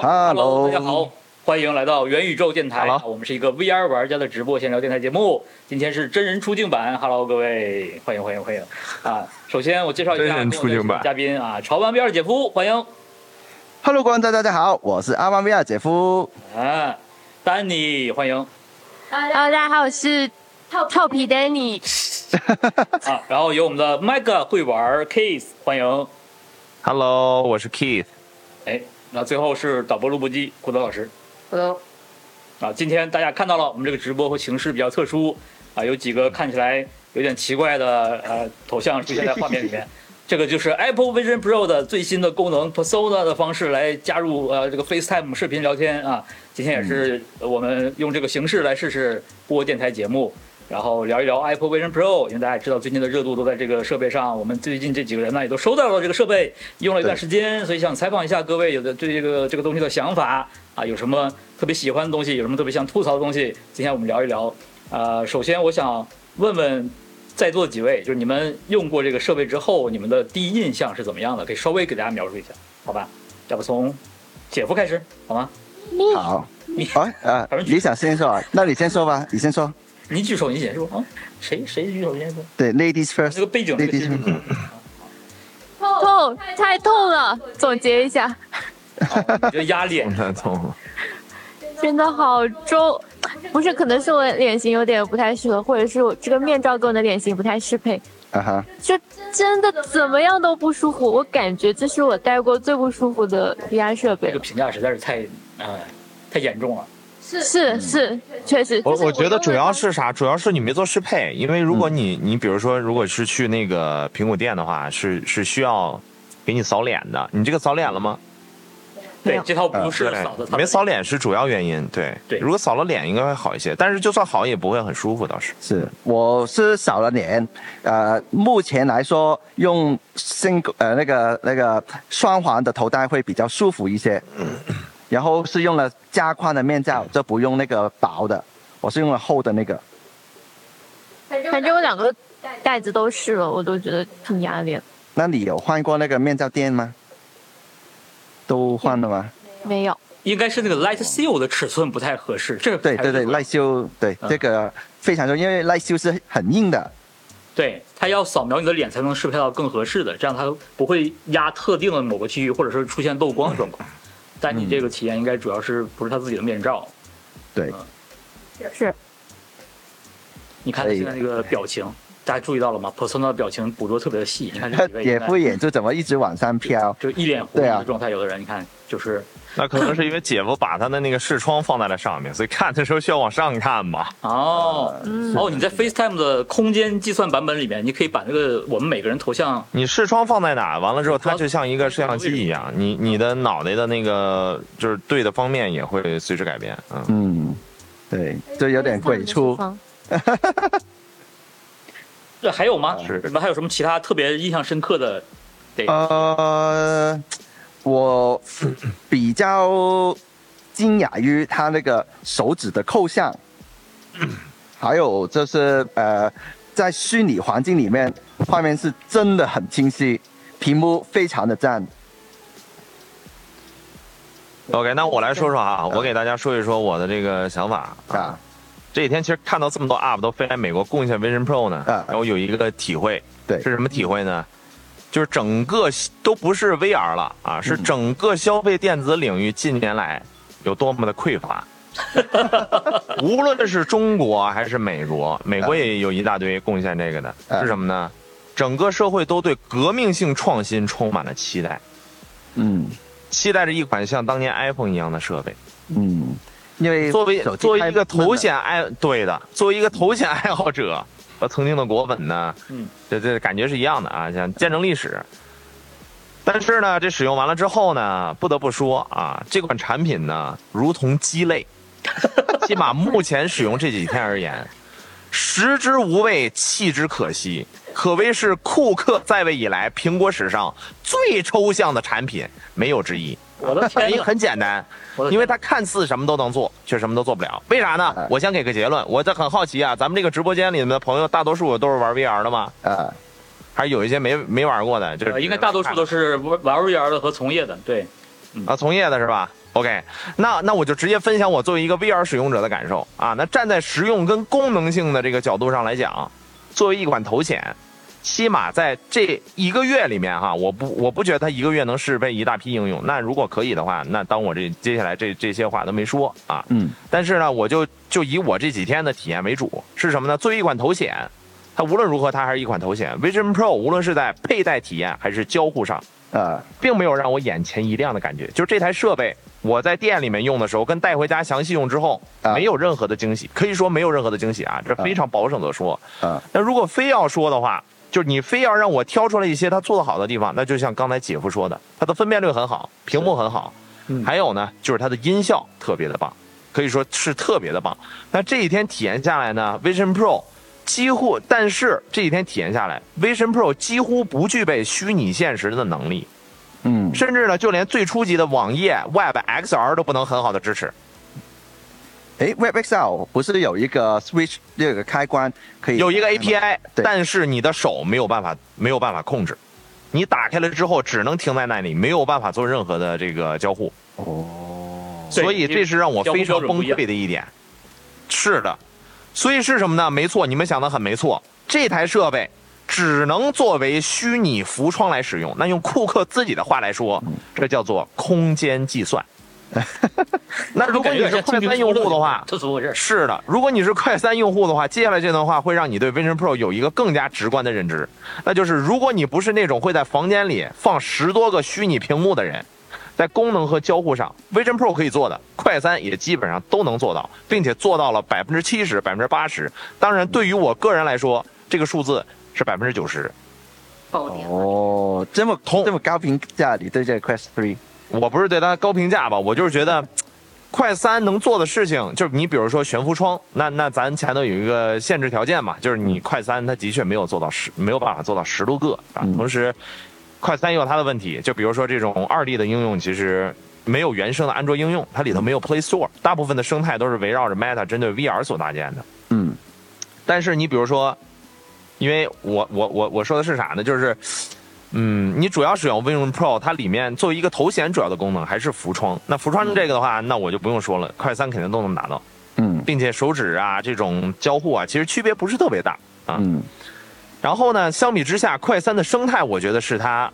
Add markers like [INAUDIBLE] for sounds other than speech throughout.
好 Hello 大家好，欢迎来到元宇宙电台。Hello 我们是一个 VR 玩家的直播闲聊电台节目。今天是真人出镜版，Hello 各位，欢迎欢迎欢迎啊！首先我介绍一下真人出镜版嘉宾啊，潮玩 VR 姐夫，欢迎 Hello，观众大家好，我是阿玩 VR 姐夫。啊，丹尼欢迎 Hello，大家好，我是臭皮 Danny。[LAUGHS] 啊，然后有我们的 Mega 会玩 Case 欢迎，Hello，我是 Keith。哎，那最后是导播录播机郭德老师。Hello，啊，今天大家看到了，我们这个直播和形式比较特殊啊，有几个看起来有点奇怪的呃头像出现在画面里面。这个就是 Apple Vision Pro 的最新的功能，Persona 的方式来加入呃这个 FaceTime 视频聊天啊。今天也是我们用这个形式来试试播电台节目，然后聊一聊 Apple Vision Pro，因为大家也知道最近的热度都在这个设备上。我们最近这几个人呢也都收到了这个设备，用了一段时间，所以想采访一下各位有的对这个这个东西的想法啊，有什么特别喜欢的东西，有什么特别想吐槽的东西，今天我们聊一聊。呃，首先我想问问在座几位，就是你们用过这个设备之后，你们的第一印象是怎么样的？可以稍微给大家描述一下，好吧？要不从姐夫开始，好吗？好你，啊啊反正，举你想先说啊？那你先说吧，你先说。你举手，你先说啊。谁谁举手先说？对，Ladies first 个。背景那个 Ladies first。痛，太痛了。总结一下，我觉得压脸太痛了。真的好重。不是，可能是我脸型有点不太适合，或者是我这个面罩跟我的脸型不太适配，啊哈，就真的怎么样都不舒服。我感觉这是我戴过最不舒服的 VR 设备。这个评价实在是太呃太严重了。是是，确实。我就是我觉得主要是啥？主要是你没做适配，因为如果你你比如说，如果是去那个苹果店的话，是是需要给你扫脸的。你这个扫脸了吗？对这套不是对扫的，它没扫脸是主要原因。对对如果扫了脸应该会好一些，但是就算好也不会很舒服，倒是。是，我是扫了脸，呃，目前来说用新呃那个那个双环的头戴会比较舒服一些，然后是用了加宽的面罩，就不用那个薄的，我是用了厚的那个。反正我两个袋子都试了，我都觉得挺压脸。那你有换过那个面罩垫吗？都换了吗？没有，应该是那个 Light Seal 的尺寸不太合适。这个对对对，，Light Seal，对、嗯这个非常重要，因为 Light Seal 是很硬的。对，它要扫描你的脸才能适配到更合适的，这样它不会压特定的某个区域，或者是出现漏光的状况。但你这个体验应该主要是不是他自己的面罩？对，是你看他现在那个表情，大家注意到了吗？Persona 的表情捕捉特别的细，你看这几位姐现在夫眼就怎么一直往上飘？就一脸狐疑对啊的状态，有的人你看就是 [LAUGHS] 那可能是因为姐夫把他的那个视窗放在了上面，所以看的时候需要往上看吧。哦嗯哦，你在 FaceTime 的空间计算版本里面，你可以把那个我们每个人头像你视窗放在哪，完了之后，它就像一个摄像机一样，你你的脑袋的那个就是对的方面也会随之改变。嗯，嗯，对，这有点鬼畜。[LAUGHS] 这还有吗？是你们还有什么其他特别印象深刻的？对，呃，我比较惊讶于他那个手指的扣像，[COUGHS] 还有就是呃，在虚拟环境里面，画面是真的很清晰，屏幕非常的赞。OK，那我来说说啊，我给大家说一说我的这个想法啊。这几天其实看到这么多 UP 都飞来美国贡献 Vision Pro 呢，啊然后有一个体会，对是什么体会呢？就是整个都不是 VR 了啊，是整个消费电子领域近年来有多么的匮乏。[LAUGHS] 无论是中国还是美国，美国也有一大堆贡献这个的，啊是什么呢？整个社会都对革命性创新充满了期待，嗯期待着一款像当年 iPhone 一样的设备。嗯，因为作为作为一个头显爱对的，作为一个头显爱好者和曾经的果粉呢，嗯，这这感觉是一样的啊，想见证历史。但是呢，这使用完了之后呢，不得不说啊，这款产品呢，如同鸡肋，[LAUGHS] 起码目前使用这几天而言，食之无味，弃之可惜，可谓是库克在位以来苹果史上最抽象的产品，没有之一。我的天呐！原因很简单因为它看似什么都能做，却什么都做不了。为啥呢哎？我先给个结论，我这很好奇啊，咱们这个直播间里面的朋友，大多数都是玩 VR 的吗？啊，还是有一些没没玩过的？就是呃应该大多数都是玩玩 VR 的和从业的，对，啊从业的是吧？OK，那那我就直接分享我作为一个 VR 使用者的感受啊。那站在实用跟功能性的这个角度上来讲，作为一款头显，起码在这一个月里面哈，我不我不觉得它一个月能适配一大批应用。那如果可以的话，那当我这接下来这这些话都没说啊，嗯，但是呢，我就就以我这几天的体验为主，是什么呢？作为一款头显，它无论如何它还是一款头显，Vision Pro 无论是在佩戴体验还是交互上。呃，并没有让我眼前一亮的感觉。就是这台设备，我在店里面用的时候，跟带回家详细用之后，啊没有任何的惊喜，可以说没有任何的惊喜啊，这非常保守的说。啊，那如果非要说的话，就是你非要让我挑出来一些它做得好的地方，那就像刚才姐夫说的，它的分辨率很好，屏幕很好，嗯还有呢，就是它的音效特别的棒，可以说是特别的棒。那这几天体验下来呢，Vision Pro 几乎，但是这几天体验下来，Vision Pro 几乎不具备虚拟现实的能力。嗯，甚至呢，就连最初级的网页 Web XR 都不能很好的支持。诶 w e b XL 不是有一个 Switch 有个开关可以有一个 API，但是你的手没有办法没有办法控制，你打开了之后只能停在那里，没有办法做任何的这个交互。哦，所以这是让我非常崩溃的一点。是的，所以是什么呢？没错，你们想的很没错，这台设备只能作为虚拟浮窗来使用。那用库克自己的话来说，这叫做空间计算。[LAUGHS] 那如果你是快三用户的话，这怎么回事？是的，如果你是快三用户的话，接下来这段话会让你对 Vision Pro 有一个更加直观的认知，那就是如果你不是那种会在房间里放十多个虚拟屏幕的人，在功能和交互上，Vision Pro 可以做的，快三也基本上都能做到，并且做到了百分之七十、百分之八十。当然，对于我个人来说，这个数字是百分之九十。哦，这么同这么高评价，你对这个 Quest Three？我不是对它高评价吧，我就是觉得，快三能做的事情，就是你比如说悬浮窗，那那咱前头有一个限制条件嘛，就是你快三它的确没有做到十，没有办法做到十多个啊。嗯同时，快三也有它的问题，就比如说这种二 D 的应用，其实没有原生的安卓应用，它里头没有 Play Store，大部分的生态都是围绕着 Meta 针对 VR 所搭建的。嗯但是你比如说，因为我我我我说的是啥呢？就是，嗯，你主要使用 Vision Pro，它里面作为一个头显主要的功能还是浮窗。那浮窗这个的话，那我就不用说了，快三肯定都能达到，嗯并且手指啊这种交互啊，其实区别不是特别大啊。嗯然后呢，相比之下，快三的生态我觉得是它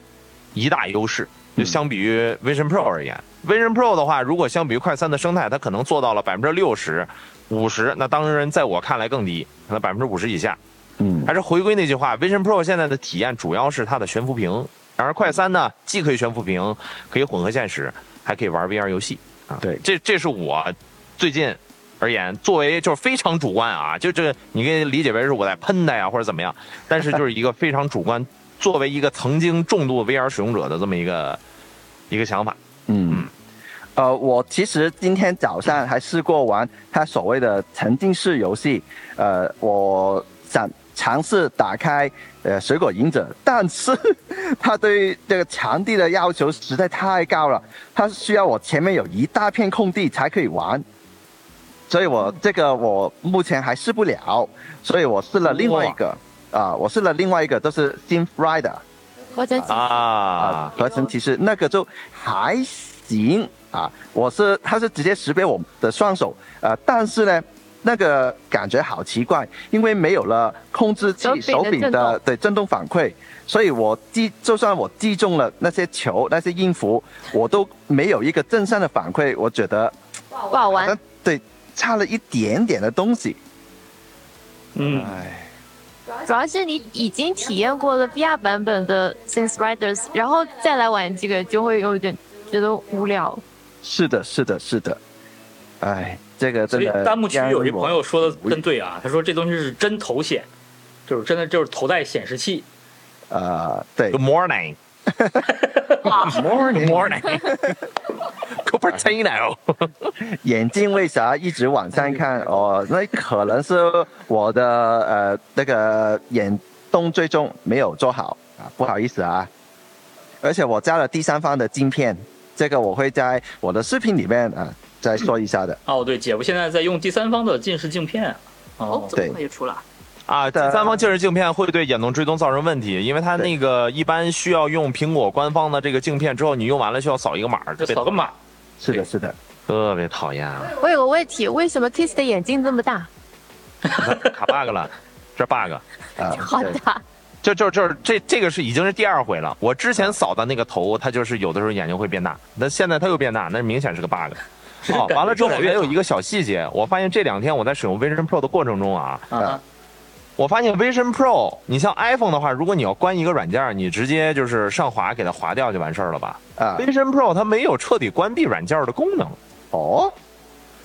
一大优势。就相比于 Vision Pro 而言，Vision Pro 的话，如果相比于快三的生态，它可能做到了百分之六十、五十，那当然在我看来更低，可能百分之五十以下。嗯还是回归那句话，Vision Pro 现在的体验主要是它的悬浮屏，然而快三呢，既可以悬浮屏，可以混合现实，还可以玩 VR 游戏啊。对这这是我最近而言，作为就是非常主观啊，就这你可以理解为是我在喷它呀，或者怎么样，但是就是一个非常主观，[LAUGHS] 作为一个曾经重度 VR 使用者的这么一个一个想法。嗯。呃，我其实今天早上还试过玩它所谓的沉浸式游戏，呃，我想尝试打开呃水果忍者，但是 [LAUGHS] 它对这个场地的要求实在太高了，它需要我前面有一大片空地才可以玩，所以我这个我目前还试不了，所以我试了另外一个啊、我试了另外一个，就是 Sim Rider。合成器啊啊，合成骑士那个就还行啊。我是它是直接识别我的双手，呃，但是呢，那个感觉好奇怪，因为没有了控制器手柄的手柄震动的对震动反馈，所以我击就算我击中了那些球那些音符，我都没有一个正向的反馈，我觉得不好玩。对差了一点点的东西。嗯，唉，主要是你已经体验过了 VR 版本的 Sense Riders，然后再来玩这个，就会有点觉得无聊。是的，是的，是的，唉，这个。弹幕区有一朋友说的真对啊，他说这东西是真头显，就是真的就是头戴显示器。呃，对 Good morning,，morning morning, Cupertino。[LAUGHS] [LAUGHS] [LAUGHS] 眼镜为啥一直往上看？哦，那可能是我的呃那个眼动追踪没有做好啊，不好意思啊。而且我加了第三方的镜片，这个我会在我的视频里面啊再说一下的。哦，对，姐夫现在在用第三方的近视镜片。哦哦，，怎么快就出了？啊，第三方近视镜片会对眼动追踪造成问题，因为它那个一般需要用苹果官方的这个镜片之后，你用完了需要扫一个码儿，就扫个码。是的，是的。特别讨厌啊，我有个问题，为什么 Kiss 的眼睛这么大？卡 [LAUGHS] bug 了，这 bug。啊，[LAUGHS] 好对大，就就就是这这个是已经是第二回了。我之前扫的那个头，它就是有的时候眼睛会变大，那现在它又变大，那明显是个 bug。哦，完了之后还有一个小细节，我发现这两天我在使用 Vision Pro 的过程中啊，啊，我发现 Vision Pro，你像 iPhone 的话，如果你要关一个软件，你直接就是上滑给它划掉就完事儿了吧啊，？Vision Pro 它没有彻底关闭软件的功能，哦，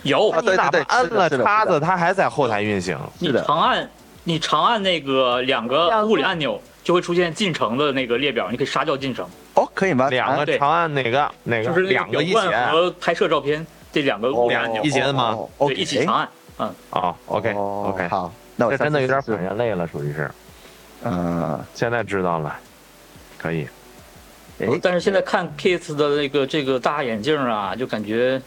有你哪怕对按了叉子，它还在后台运行。你是的长按你长按那个两个物理按钮，就会出现进程的那个列表，你可以杀掉进程，哦，可以吗？两个长按哪个哪个就是两个一起表冠和拍摄照片这两个物理按钮哦一节的吗哦对，一起长按。嗯，哦，OK 哦 OK，好，那我这真的有点反反人类了，属于是。嗯，现在知道了，可以。哎，但是现在看 Kiss 的那个这个大眼镜啊，就感觉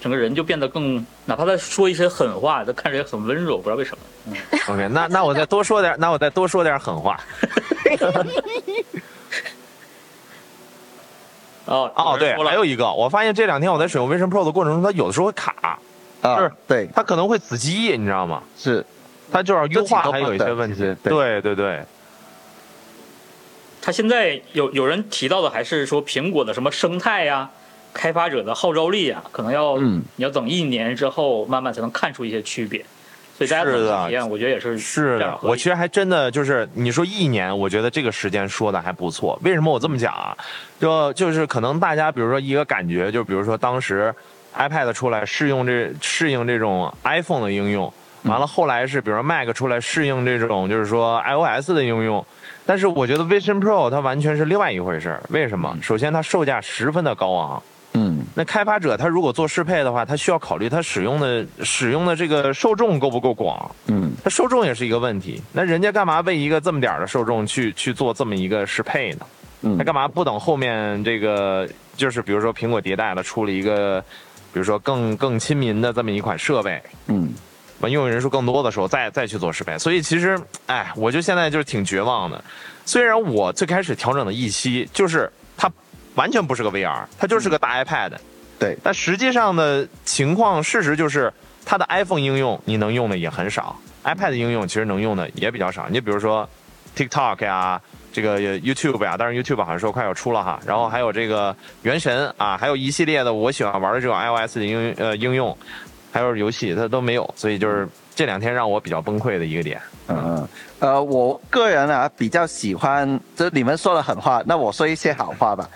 整个人就变得更，哪怕他说一些狠话，他看着也很温柔，不知道为什么。OK，那那我再多说点，那我再多说点狠话。[LAUGHS] 哦哦，对，说了还有一个，我发现这两天我在使用 Vision Pro 的过程中，它有的时候会卡，啊是，对，它可能会死机，你知道吗？是，它就是优化还有一些问题。对对。对对，他现在有有人提到的还是说苹果的什么生态呀、开发者的号召力啊，可能要、嗯。你要等一年之后慢慢才能看出一些区别。所以大家是的我觉得也是是的，我其实还真的就是你说一年，我觉得这个时间说的还不错。为什么我这么讲啊？就就是可能大家比如说一个感觉，就比如说当时 iPad 出来适用这适应这种 iPhone 的应用，完了后来是比如说 Mac 出来适应这种就是说 iOS 的应用。但是我觉得 Vision Pro 它完全是另外一回事儿。为什么？首先它售价十分的高昂，嗯，那开发者他如果做适配的话，他需要考虑他使用的使用的这个受众够不够广。嗯，他受众也是一个问题。那人家干嘛为一个这么点儿的受众去去做这么一个适配呢？嗯他干嘛不等后面这个就是比如说苹果迭代了，出了一个比如说更更亲民的这么一款设备，嗯，完用户人数更多的时候再再去做适配。所以其实，哎，我就现在就是挺绝望的。虽然我最开始调整的预期就是它完全不是个 VR，它就是个大 iPad，对，但实际上的情况，事实就是它的 iPhone 应用你能用的也很少，iPad 应用其实能用的也比较少。你比如说 TikTok 呀，这个 YouTube 呀，当然 YouTube 好像说快要出了哈，然后还有这个原神啊，还有一系列的我喜欢玩的这种 iOS 的应呃应用，还有游戏它都没有，所以就是这两天让我比较崩溃的一个点。嗯嗯，呃，我个人啊比较喜欢，就你们说了狠话，那我说一些好话吧。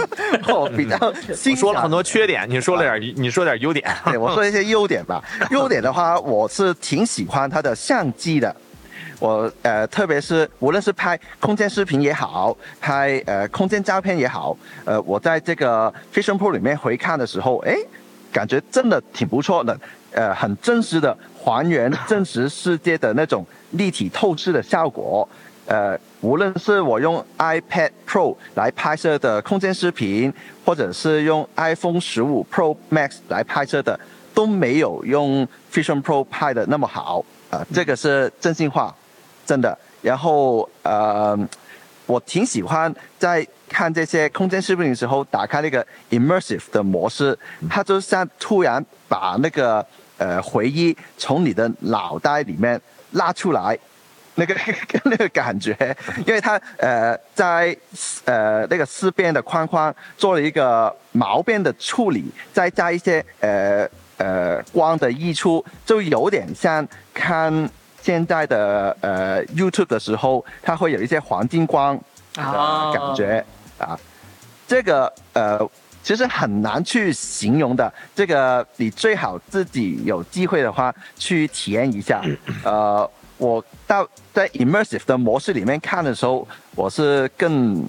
[LAUGHS] 我比较欣赏我说了很多缺点，你说了点，[LAUGHS] 你说点优点。对，我说一些优点吧。[LAUGHS] 优点的话，我是挺喜欢它的相机的。我呃，特别是无论是拍空间视频也好，拍呃空间照片也好，呃，我在这个 Vision Pro 里面回看的时候，哎，感觉真的挺不错的，呃，很真实的还原真实世界的那种立体透视的效果。呃，无论是我用 iPad Pro 来拍摄的空间视频，或者是用 iPhone 十五 Pro Max 来拍摄的，都没有用 Vision Pro 拍的那么好啊、这个是真心话，真的。然后呃，我挺喜欢在看这些空间视频的时候，打开那个 immersive 的模式，它就像突然把那个呃回忆从你的脑袋里面拉出来。那个 [LAUGHS] 那个感觉，因为它呃在呃那个四边的框框做了一个毛边的处理，再加一些呃呃光的溢出，就有点像看现在的呃 YouTube 的时候，它会有一些黄金光的感觉啊。这个呃其实很难去形容的，这个你最好自己有机会的话去体验一下。呃，我到在 immersive 的模式里面看的时候，我是更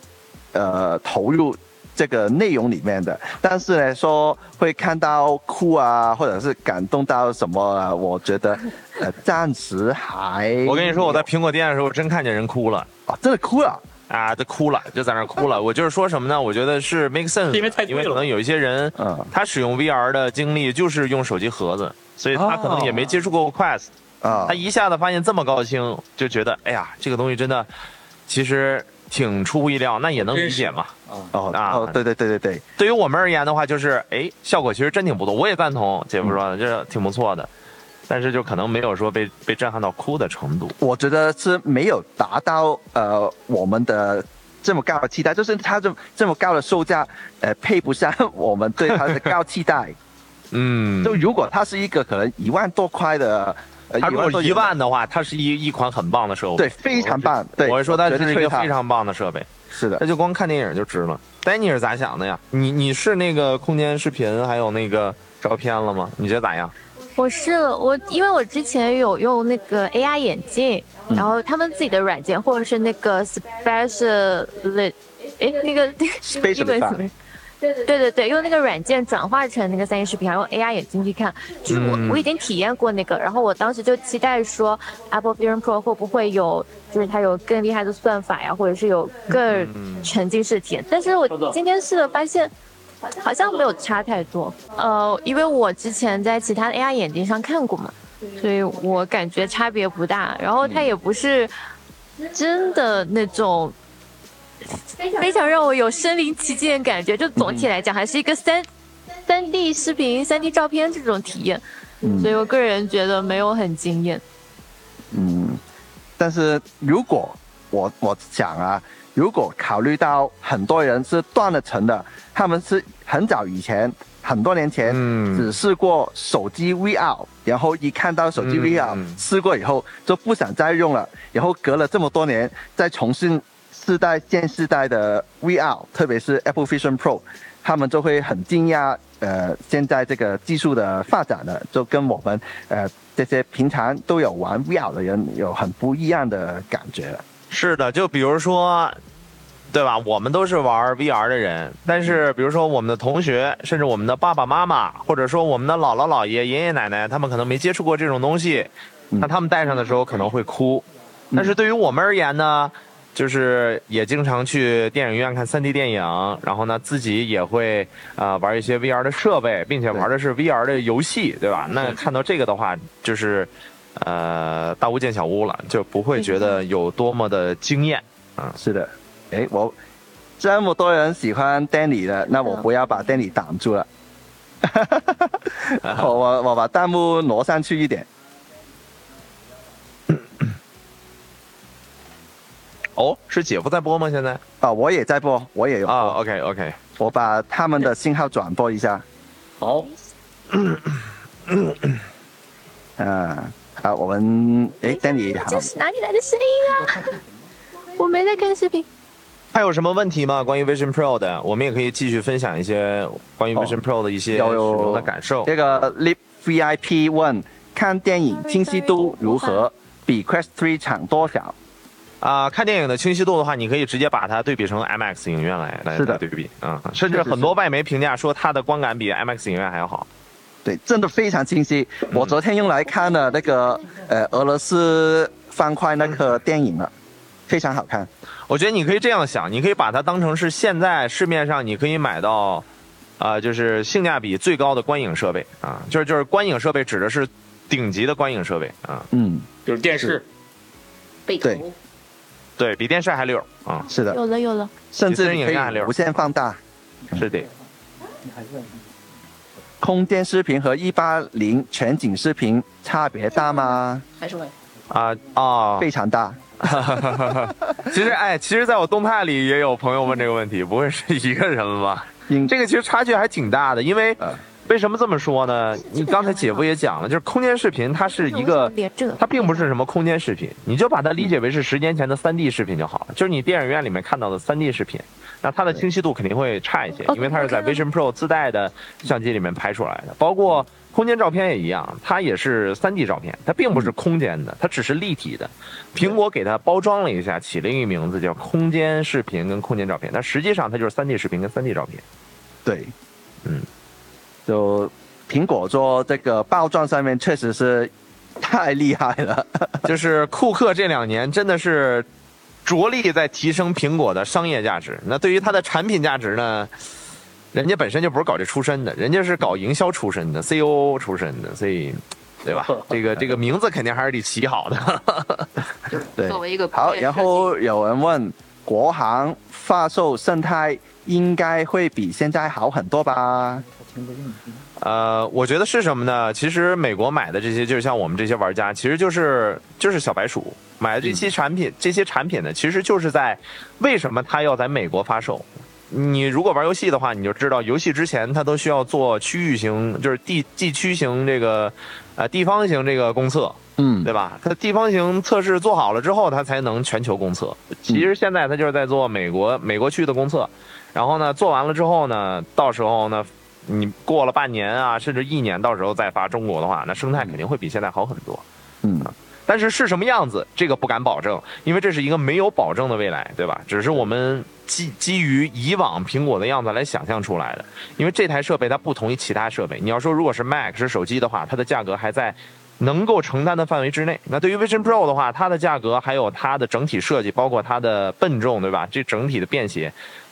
呃投入这个内容里面的，但是呢，说会看到哭啊，或者是感动到什么啊，我觉得呃暂时还我跟你说，我在苹果店的时候真看见人哭了。啊真的哭了。啊，就哭了，就在那哭了。我就是说什么呢？我觉得是 make sense，因为太贵了因为可能有一些人，嗯他使用 VR 的经历就是用手机盒子，所以他可能也没接触过 Quest，、啊他一下子发现这么高清，就觉得哎呀，这个东西真的其实挺出乎意料，那也能理解嘛。哦啊哦，对对对对对，对于我们而言的话，就是哎，效果其实真挺不错，我也赞同姐夫说的，这挺不错的，但是就可能没有说被被震撼到哭的程度。我觉得是没有达到呃我们的这么高的期待，就是它这这么高的售价，呃，配不上我们对它的高期待。[LAUGHS] 嗯，就如果它是一个可能一万多块的，呃，它如果一万的话，它是一一款很棒的设备，对，非常棒，对，我是说它是一个非常棒的设备，是的那。就光看电影就值了。丹尼是咋想的呀？你你是那个空间视频还有那个照片了吗？你觉得咋样？我试了我，因为我之前有用那个 AR 眼镜，嗯然后他们自己的软件或者是那个 Special，哎，那个那个 Special 英文 Effect 怎么？对对对对，用那个软件转化成那个三 D 视频，然后用 AR 眼镜去看，就是我、嗯我已经体验过那个，然后我当时就期待说 Apple Vision Pro 会不会有，就是它有更厉害的算法呀，或者是有更沉浸式体验。但是我今天试了发现。好像没有差太多，呃，因为我之前在其他的 AR 眼镜上看过嘛，所以我感觉差别不大。然后它也不是真的那种非常让我有身临其境的感觉，就总体来讲还是一个三三 D 视频、三 D 照片这种体验，嗯所以我个人觉得没有很惊艳。嗯，但是如果我我想啊，如果考虑到很多人是断了层的，他们是很早以前很多年前嗯只试过手机 VR，然后一看到手机嗯 VR、嗯试过以后就不想再用了，然后隔了这么多年再重新试戴现世代的 VR，特别是 Apple Vision Pro，他们就会很惊讶，呃，现在这个技术的发展呢，就跟我们呃这些平常都有玩 VR 的人有很不一样的感觉了。是的，就比如说，对吧？我们都是玩 VR 的人，但是比如说我们的同学，甚至我们的爸爸妈妈，或者说我们的姥姥姥爷、爷爷奶奶，他们可能没接触过这种东西，嗯那他们戴上的时候可能会哭。但是对于我们而言呢，就是也经常去电影院看 3D 电影，然后呢自己也会啊、呃玩一些 VR 的设备，并且玩的是 VR 的游戏，对吧？那看到这个的话，就是呃大屋见小屋了，就不会觉得有多么的惊艳。是的，哎，我这么多人喜欢 Danny 的，那我不要把 Danny 挡住了。[LAUGHS] 我我我把弹幕挪上去一点。[COUGHS] 哦，是姐夫在播吗？现在啊，我也在播，我也有播。啊，OK OK，我把他们的信号转播一下。好，啊，好，我们哎 n y 这，是哪里来的声音啊？[LAUGHS] 我没在看视频。还有什么问题吗？关于 Vision Pro 的，我们也可以继续分享一些关于哦 Vision Pro 的一些使有用的感受。这个 Lip VIP 问看电影清晰度如何？比 Quest 3长多少？啊、看电影的清晰度的话，你可以直接把它对比成 IMAX 影院来来是的对比啊、甚至很多外媒评价说它的观感比 IMAX 影院还要好。对，真的非常清晰。我昨天用来看了那个呃俄罗斯方块那个电影了，非常好看。我觉得你可以这样想，你可以把它当成是现在市面上你可以买到，啊、就是性价比最高的观影设备啊，就是就是观影设备指的是顶级的观影设备啊，嗯，就是电视，对。对比电视还溜啊，是的，有了有了，甚至其实影院还溜可以无限放大。是的。空间视频和一八零全景视频差别大吗？还是会啊啊！非常大。[LAUGHS] 其实哎，其实在我动态里也有朋友问这个问题，不会是一个人吧？应这个其实差距还挺大的，因为呃为什么这么说呢？你刚才姐夫也讲了，就是空间视频它是一个。它并不是什么空间视频，你就把它理解为是十年前的3 D 视频就好了，就是你电影院里面看到的3 D 视频，那它的清晰度肯定会差一些，因为它是在 Vision Pro 自带的相机里面拍出来的，包括空间照片也一样，它也是3 D 照片，它并不是空间的，它只是立体的。苹果给它包装了一下，起了一个名字叫空间视频跟空间照片，但实际上它就是3 D 视频跟3 D 照片。对，嗯，就苹果做这个包装上面确实是太厉害了。[LAUGHS] 就是库克这两年真的是着力在提升苹果的商业价值。那对于它的产品价值呢，人家本身就不是搞这出身的，人家是搞营销出身的，COO 出身的，所以。对吧？[LAUGHS] 这个这个名字肯定还是得起好的。[LAUGHS] 对作为一个好，然后有人问国行发售生态应该会比现在好很多吧？呃，我觉得是什么呢？其实美国买的这些，就是像我们这些玩家，其实就是就是小白鼠买的这些产品，这些产品呢，其实就是在为什么它要在美国发售？你如果玩游戏的话，你就知道，游戏之前它都需要做区域型，就是地地区型这个，呃，地方型这个公测，嗯对吧？它地方型测试做好了之后，它才能全球公测。其实现在它就是在做美国美国区的公测，然后呢，做完了之后呢，到时候呢，你过了半年啊，甚至一年，到时候再发中国的话，那生态肯定会比现在好很多。嗯但是是什么样子，这个不敢保证，因为这是一个没有保证的未来，对吧？只是我们基基于以往苹果的样子来想象出来的。因为这台设备它不同于其他设备，你要说如果是 Mac 是手机的话，它的价格还在能够承担的范围之内。那对于 Vision Pro 的话，它的价格还有它的整体设计，包括它的笨重，对吧？这整体的便携，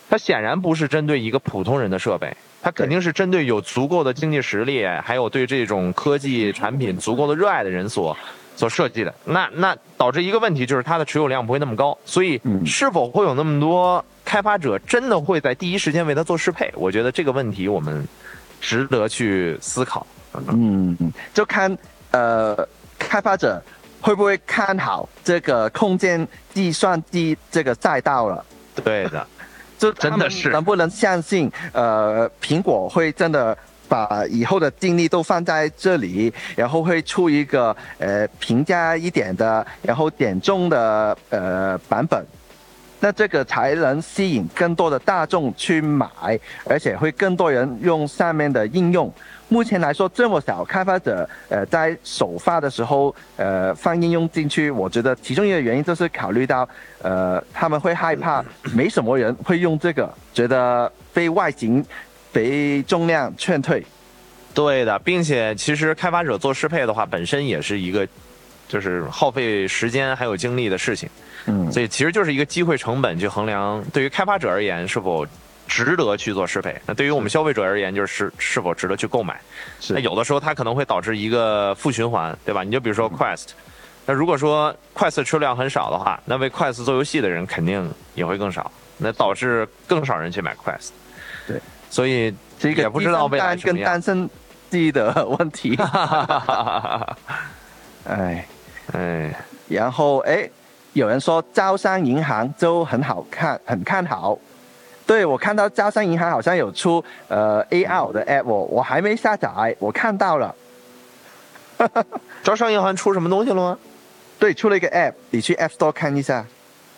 它显然不是针对一个普通人的设备。它肯定是针对有足够的经济实力，还有对这种科技产品足够的热爱的人所所设计的。那那导致一个问题就是它的持有量不会那么高，所以嗯是否会有那么多开发者真的会在第一时间为它做适配？我觉得这个问题我们值得去思考。嗯，就看呃开发者会不会看好这个空间计算机这个赛道了。对的，就真的是能不能相信呃苹果会真的把以后的精力都放在这里，然后会出一个呃平价一点的，然后点中的呃版本，那这个才能吸引更多的大众去买，而且会更多人用上面的应用。目前来说，这么小开发者，呃，在首发的时候，呃，放应用进去，我觉得其中一个原因就是考虑到，呃，他们会害怕没什么人会用这个，觉得被外形、被重量劝退。对的，并且其实开发者做适配的话，本身也是一个就是耗费时间还有精力的事情。嗯所以其实就是一个机会成本去衡量，对于开发者而言是否值得去做适配。那对于我们消费者而言，就是是是否值得去购买。那有的时候它可能会导致一个负循环，对吧？你就比如说 Quest，那如果说 Quest 车辆很少的话，那为 Quest 做游戏的人肯定也会更少，那导致更少人去买 Quest。对，所以这个也不知道未来第三代跟什么样单身地的问题。[LAUGHS] 哎。哎，然后哎，有人说招商银行就很好看，很看好。对我看到招商银行好像有出呃 AR 的 app，我我还没下载，我看到了。招商银行出什么东西了吗？[LAUGHS] 对，出了一个 app，你去 App Store 看一下。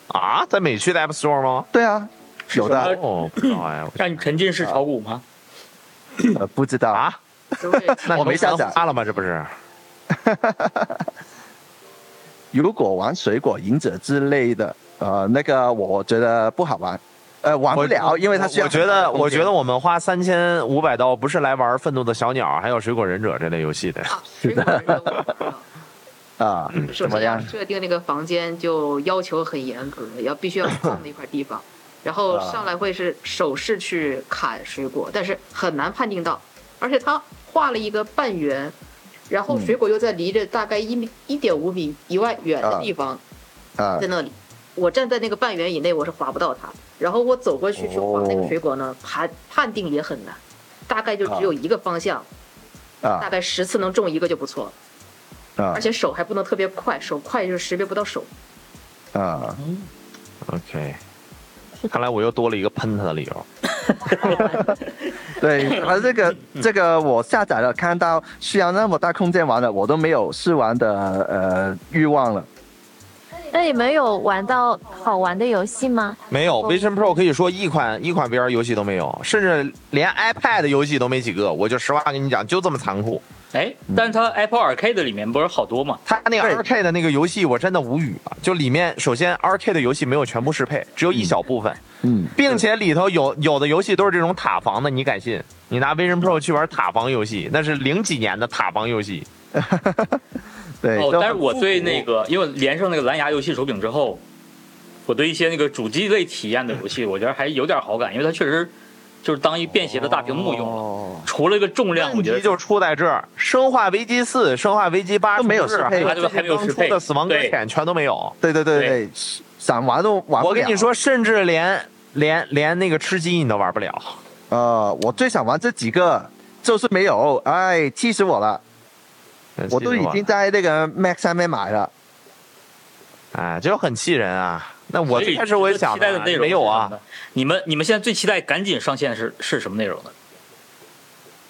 啊，在美区的 App Store 吗？对啊，有的，哦，不知道哎，让你沉浸式炒股吗？呃，不知道。啊，那我没下载发了吗？这不是？[LAUGHS] 如果玩水果忍者之类的，呃，那个我觉得不好玩，呃，玩不了，因为它需要我觉得，我觉得我们花三千五百刀不是来玩愤怒的小鸟，还有水果忍者这类游戏的。啊，水果人我不知道。[LAUGHS] 啊，首先要怎么样？设定那个房间就要求很严格，要必须要空的一块地方，然后上来会是手势去砍水果，但是很难判定到，而且他画了一个半圆，然后嗯。水果又在离着大概一米一点五米以外远的地方，啊。在那里，我站在那个半圆以内，我是划不到它，然后我走过去去划那个水果呢，判判定也很难，大概就只有一个方向，大啊概十次能中一个就不错了。啊而且手还不能特别快，手快就是识别不到手。啊！OK，[LAUGHS] 看来我又多了一个喷他的理由。[LAUGHS] [LAUGHS] 对，而这个这个我下载了，看到需要那么大空间玩的，我都没有试玩的呃欲望了。那你们有玩到好玩的游戏吗？没有哦，Vision Pro 可以说一款一款 VR 游戏都没有，甚至连 iPad 游戏都没几个。我就实话跟你讲，就这么残酷。哎，但是它 Apple Arcade 里面不是好多吗？它那个对 Arcade 的那个游戏，我真的无语了。就里面，首先 Arcade 的游戏没有全部适配，只有一小部分，嗯，并且里头有有的游戏都是这种塔防的，你敢信？你拿 Vision Pro 去玩塔防游戏，那是零几年的塔防游戏。[LAUGHS] 对。哦，但是我对那个，因为连上那个蓝牙游戏手柄之后，我对一些那个主机类体验的游戏，我觉得还有点好感，因为它确实就是当一便携的大屏幕用了。哦除了一个重量，我觉得就出在这儿，《生化危机四》《生化危机八》都没有适配还有它这个还没有适配刚出的《死亡搁浅》全都没有。对对对对想玩都玩不了。我跟你说，甚至连连连那个吃鸡你都玩不了。呃，我最想玩这几个，就是没有，哎，气死我了！我都已经在那个 Mac 上面买了。哎，这就很气人啊！那我最开始我也想期待的内容没有啊。你们你们现在最期待赶紧上线是是什么内容呢？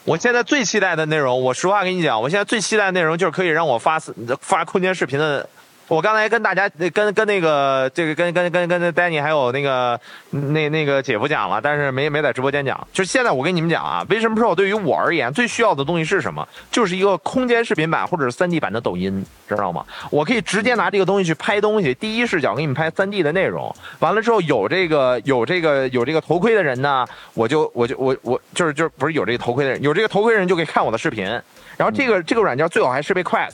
我现在最期待的内容，我实话跟你讲，我现在最期待的内容就是可以让我发发空间视频的。我刚才跟大家跟跟那个这个跟跟跟跟 Danny 还有那个那那个姐夫讲了，但是没没在直播间讲。就现在我跟你们讲啊，Vision Pro 对于我而言最需要的东西是什么？就是一个空间视频版或者是 3D 版的抖音，知道吗？我可以直接拿这个东西去拍东西，第一视角给你们拍 3D 的内容。完了之后有这个有这个有这个头盔的人呢，我就我就我我就是就是不是有这个头盔的人，有这个头盔的人就可以看我的视频。然后这个这个软件最好还是被 Quest，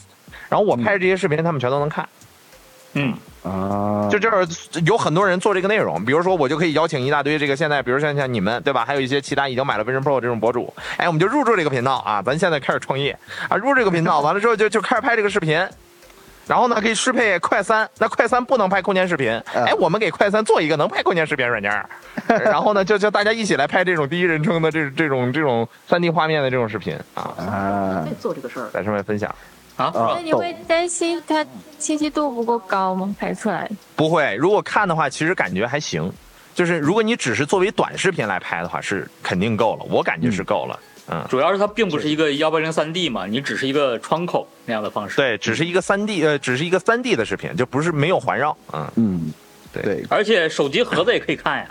然后我拍的这些视频他们全都能看。啊，就这儿有很多人做这个内容，比如说我就可以邀请一大堆这个现在，比如像像你们对吧，还有一些其他已经买了 Vision Pro 这种博主，哎，我们就入驻这个频道啊，咱现在开始创业啊，入这个频道 [LAUGHS] 完了之后就就开始拍这个视频。然后呢，可以适配快三，那快三不能拍空间视频，嗯哎，我们给快三做一个能拍空间视频软件儿，[LAUGHS] 然后呢，就就大家一起来拍这种第一人称的这这种这种三 D 画面的这种视频啊，啊。在做这个事儿。在上面分享。啊，啊那你会担心它清晰度不够高吗？拍出来？不会，如果看的话，其实感觉还行。就是如果你只是作为短视频来拍的话，是肯定够了，我感觉是够了。嗯，主要是它并不是一个幺八零三 D 嘛，你只是一个窗口那样的方式。，对，只是一个三 D，呃，只是一个三 D 的视频，就不是没有环绕。嗯，嗯，对对，而且手机盒子也可以看呀。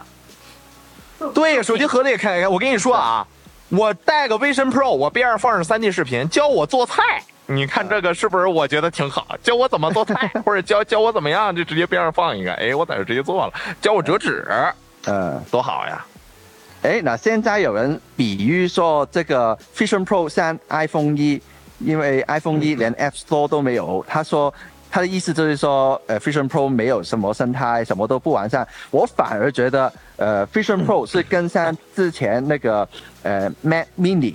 [LAUGHS] 对，手机盒子也可以看。我跟你说啊，我带个 Vision Pro，我边上放着三 D 视频，教我做菜。你看这个是不是我觉得挺好？教我怎么做菜，[LAUGHS] 或者教教我怎么样，就直接边上放一个，哎，我在这直接做了。教我折纸，嗯，多好呀！哎，那现在有人比喻说这个 Vision Pro 像 iPhone 一，因为 iPhone 一连 App Store 都没有。他说他的意思就是说，呃，Vision Pro 没有什么生态，什么都不完善。我反而觉得，呃，Vision Pro 是跟上之前那个呃 Mac Mini，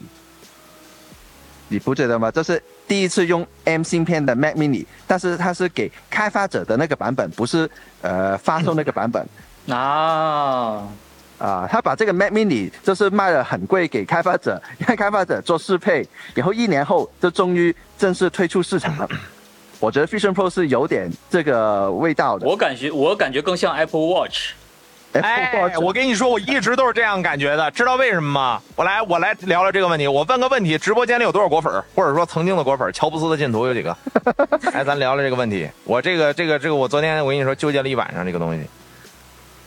你不觉得吗？就是第一次用 M 芯片的 Mac Mini，但是它是给开发者的那个版本，不是呃发售那个版本。啊，啊，他把这个 Mac Mini 就是卖了很贵给开发者，让开发者做适配，然后一年后就终于正式推出市场了。我觉得 Vision Pro 是有点这个味道的。我感觉我感觉更像 Apple Watch。哎，[LAUGHS] 我跟你说，我一直都是这样感觉的，知道为什么吗？我来，我来聊聊这个问题。我问个问题：直播间里有多少果粉，或者说曾经的果粉？乔布斯的信徒有几个？[LAUGHS] 来，咱聊聊这个问题。我这个，这个，这个，我昨天我跟你说纠结了一晚上这个东西，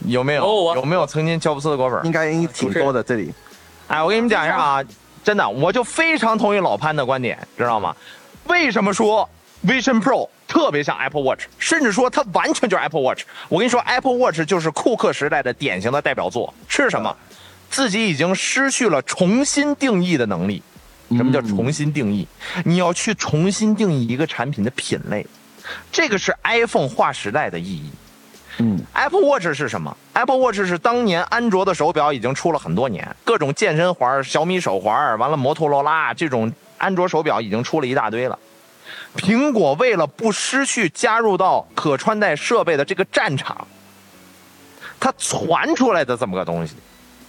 有没有？哦有没有曾经乔布斯的果粉？应该挺多的这里。哎，我跟你们讲一下啊，真的，我就非常同意老潘的观点，知道吗？为什么说 Vision Pro 特别像 Apple Watch，甚至说它完全就是 Apple Watch？我跟你说，Apple Watch 就是库克时代的典型的代表作，是什么？自己已经失去了重新定义的能力。什么叫重新定义？你要去重新定义一个产品的品类，这个是 iPhone 划时代的意义。嗯 Apple Watch 是什么？Apple Watch 是当年安卓的手表已经出了很多年，各种健身环、小米手环，完了摩托罗拉这种安卓手表已经出了一大堆了。苹果为了不失去加入到可穿戴设备的这个战场，它传出来的这么个东西，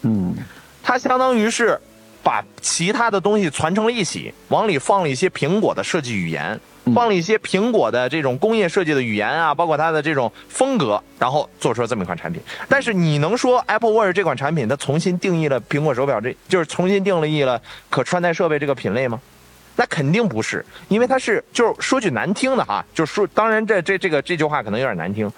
嗯它相当于是把其他的东西传承了一起，往里放了一些苹果的设计语言，嗯放了一些苹果的这种工业设计的语言啊，包括它的这种风格，然后做出了这么一款产品。但是你能说 Apple Watch 这款产品它重新定义了苹果手表这，就是重新定义了可穿戴设备这个品类吗？那肯定不是，因为它是就是说句难听的哈，就是说，当然这这这个这句话可能有点难听，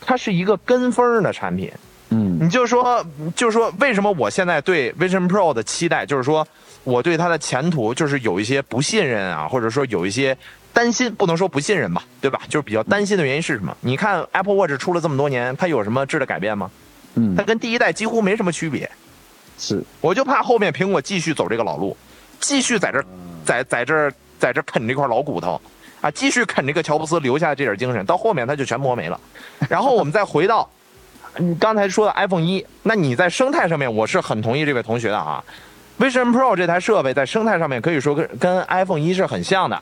它是一个跟风的产品。嗯你就说，就是说为什么我现在对 Vision Pro 的期待，就是说我对它的前途就是有一些不信任啊，或者说有一些担心，不能说不信任吧，对吧？就是比较担心的原因是什么？你看 Apple Watch 出了这么多年，它有什么质的改变吗？嗯它，跟第一代几乎没什么区别。是我就怕后面苹果继续走这个老路，继续在这儿，在在这儿，在这儿啃这块老骨头，啊，继续啃这个乔布斯留下的这点精神，到后面他就全磨没了。然后我们再回到你刚才说的 iPhone 一，那你在生态上面，我是很同意这位同学的啊。Vision Pro 这台设备在生态上面可以说跟跟 iPhone 一是很像的，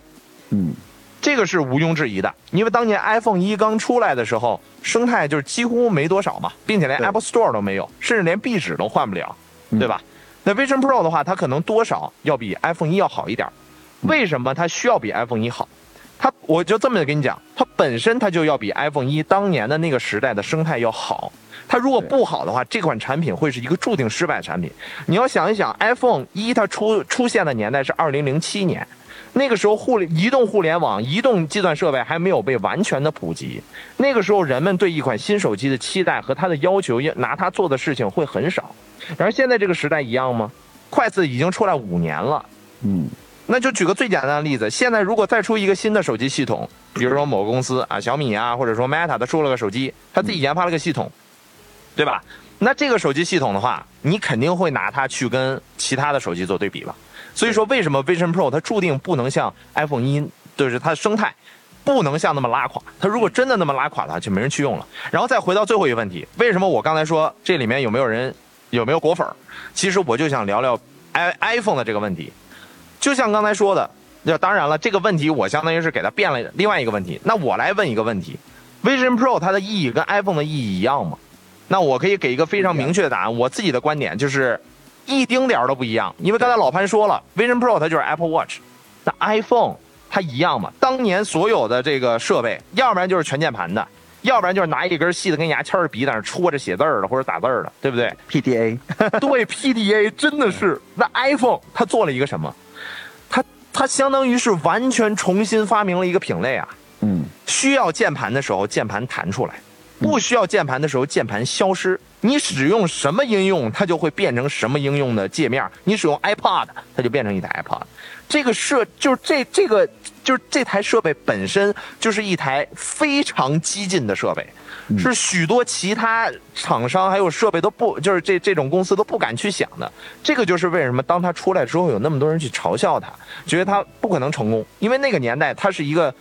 嗯这个是毋庸置疑的，因为当年 iPhone 一刚出来的时候，生态就是几乎没多少嘛，并且连 Apple Store 都没有，甚至连壁纸都换不了，嗯对吧？那 Vision Pro 的话，它可能多少要比 iPhone 一要好一点儿。为什么它需要比 iPhone 一好？它我就这么跟你讲，它本身它就要比 iPhone 一当年的那个时代的生态要好。它如果不好的话，这款产品会是一个注定失败的产品。你要想一想，iPhone 一它出出现的年代是二零零七年，那个时候互联移动互联网、移动计算设备还没有被完全的普及，那个时候人们对一款新手机的期待和它的要求，要拿它做的事情会很少。然而现在这个时代一样吗？快子已经出来五年了。嗯，那就举个最简单的例子，现在如果再出一个新的手机系统，比如说某个公司啊，小米啊，或者说 Meta，它出了个手机，它自己研发了个系统，对吧？那这个手机系统的话，你肯定会拿它去跟其他的手机做对比吧？所以说，为什么 Vision Pro 它注定不能像 iPhone 一，就是它的生态不能像那么拉垮？它如果真的那么拉垮的话，就没人去用了。然后再回到最后一个问题，为什么我刚才说这里面有没有人有没有果粉儿？其实我就想聊聊 i iPhone 的这个问题。就像刚才说的，那当然了，这个问题我相当于是给它变了另外一个问题。那我来问一个问题：Vision Pro 它的意义跟 iPhone 的意义一样吗？那我可以给一个非常明确的答案。我自己的观点就是一丁点儿都不一样，因为刚才老潘说了，Vision Pro 它就是 Apple Watch，那 iPhone 它一样吗？当年所有的这个设备，要不然就是全键盘的，要不然就是拿一根细的跟牙签儿笔在那戳着写字儿的或者打字儿的，对不对？PDA，[LAUGHS] 对 PDA 真的是，那 iPhone 它做了一个什么？它它相当于是完全重新发明了一个品类啊！嗯，需要键盘的时候键盘弹出来，不需要键盘的时候键盘消失。你使用什么应用，它就会变成什么应用的界面。你使用 iPod，它就变成一台 iPod。这个设就是这这个就是这台设备本身就是一台非常激进的设备，是许多其他厂商还有设备都不就是这这种公司都不敢去想的。这个就是为什么当它出来之后，有那么多人去嘲笑它，觉得它不可能成功，因为那个年代它是一个。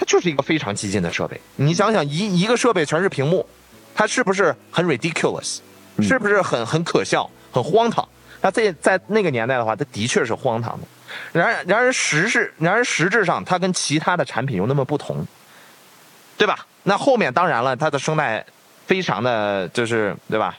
它就是一个非常激进的设备。你想想，一一个设备全是屏幕，它是不是很 ridiculous？是不是很很可笑、很荒唐？那在在那个年代的话，它的确是荒唐的。然而，然而实质，然而实质上，它跟其他的产品又那么不同，对吧？那后面当然了，它的生态非常的就是对吧？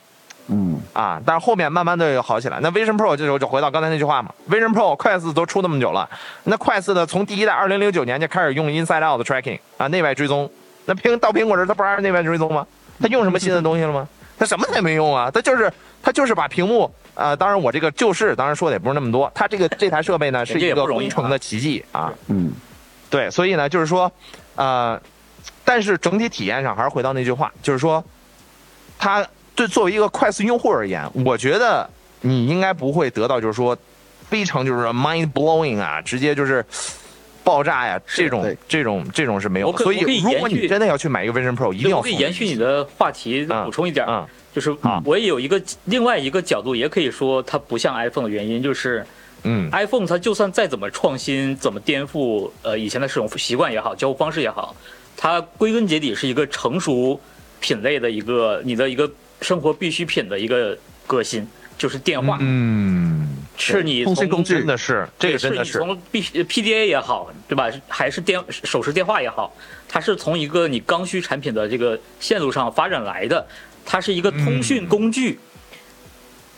嗯，啊，但是后面慢慢的又好起来。那 Vision Pro 这时候就回到刚才那句话嘛，Vision Pro 快四都出那么久了，那快四的从第一代二零零九年就开始用 Inside Out 的 tracking 啊，内外追踪。那苹到苹果这，它不还是内外追踪吗？它用什么新的东西了吗？它什么也没用啊，它就是它就是把屏幕啊、当然我这个就是当然说的也不是那么多，它这个这台设备呢是一个工程的奇迹啊，嗯，对，所以呢，就是说，呃，但是整体体验上还是回到那句话，就是说，它对作为一个快速用户而言，我觉得你应该不会得到就是说非常就是 mind blowing 啊，直接就是爆炸呀这种这种这种是没有。我可所以我可以如果延续你真的要去买一个 Vision Pro，一定要我可以延续你的话题，嗯补充一点。就是我也有一个另外一个角度，也可以说它不像 iPhone 的原因，就是嗯。iPhone 它就算再怎么创新，怎么颠覆呃以前的使用习惯也好，交互方式也好，它归根结底是一个成熟品类的一个你的一个生活必需品的一个革新，就是电话，嗯，是你通讯工具真的是这个真的是从 B PDA 也好，对吧？还是电手持电话也好，它是从一个你刚需产品的这个线路上发展来的，它是一个通讯工具，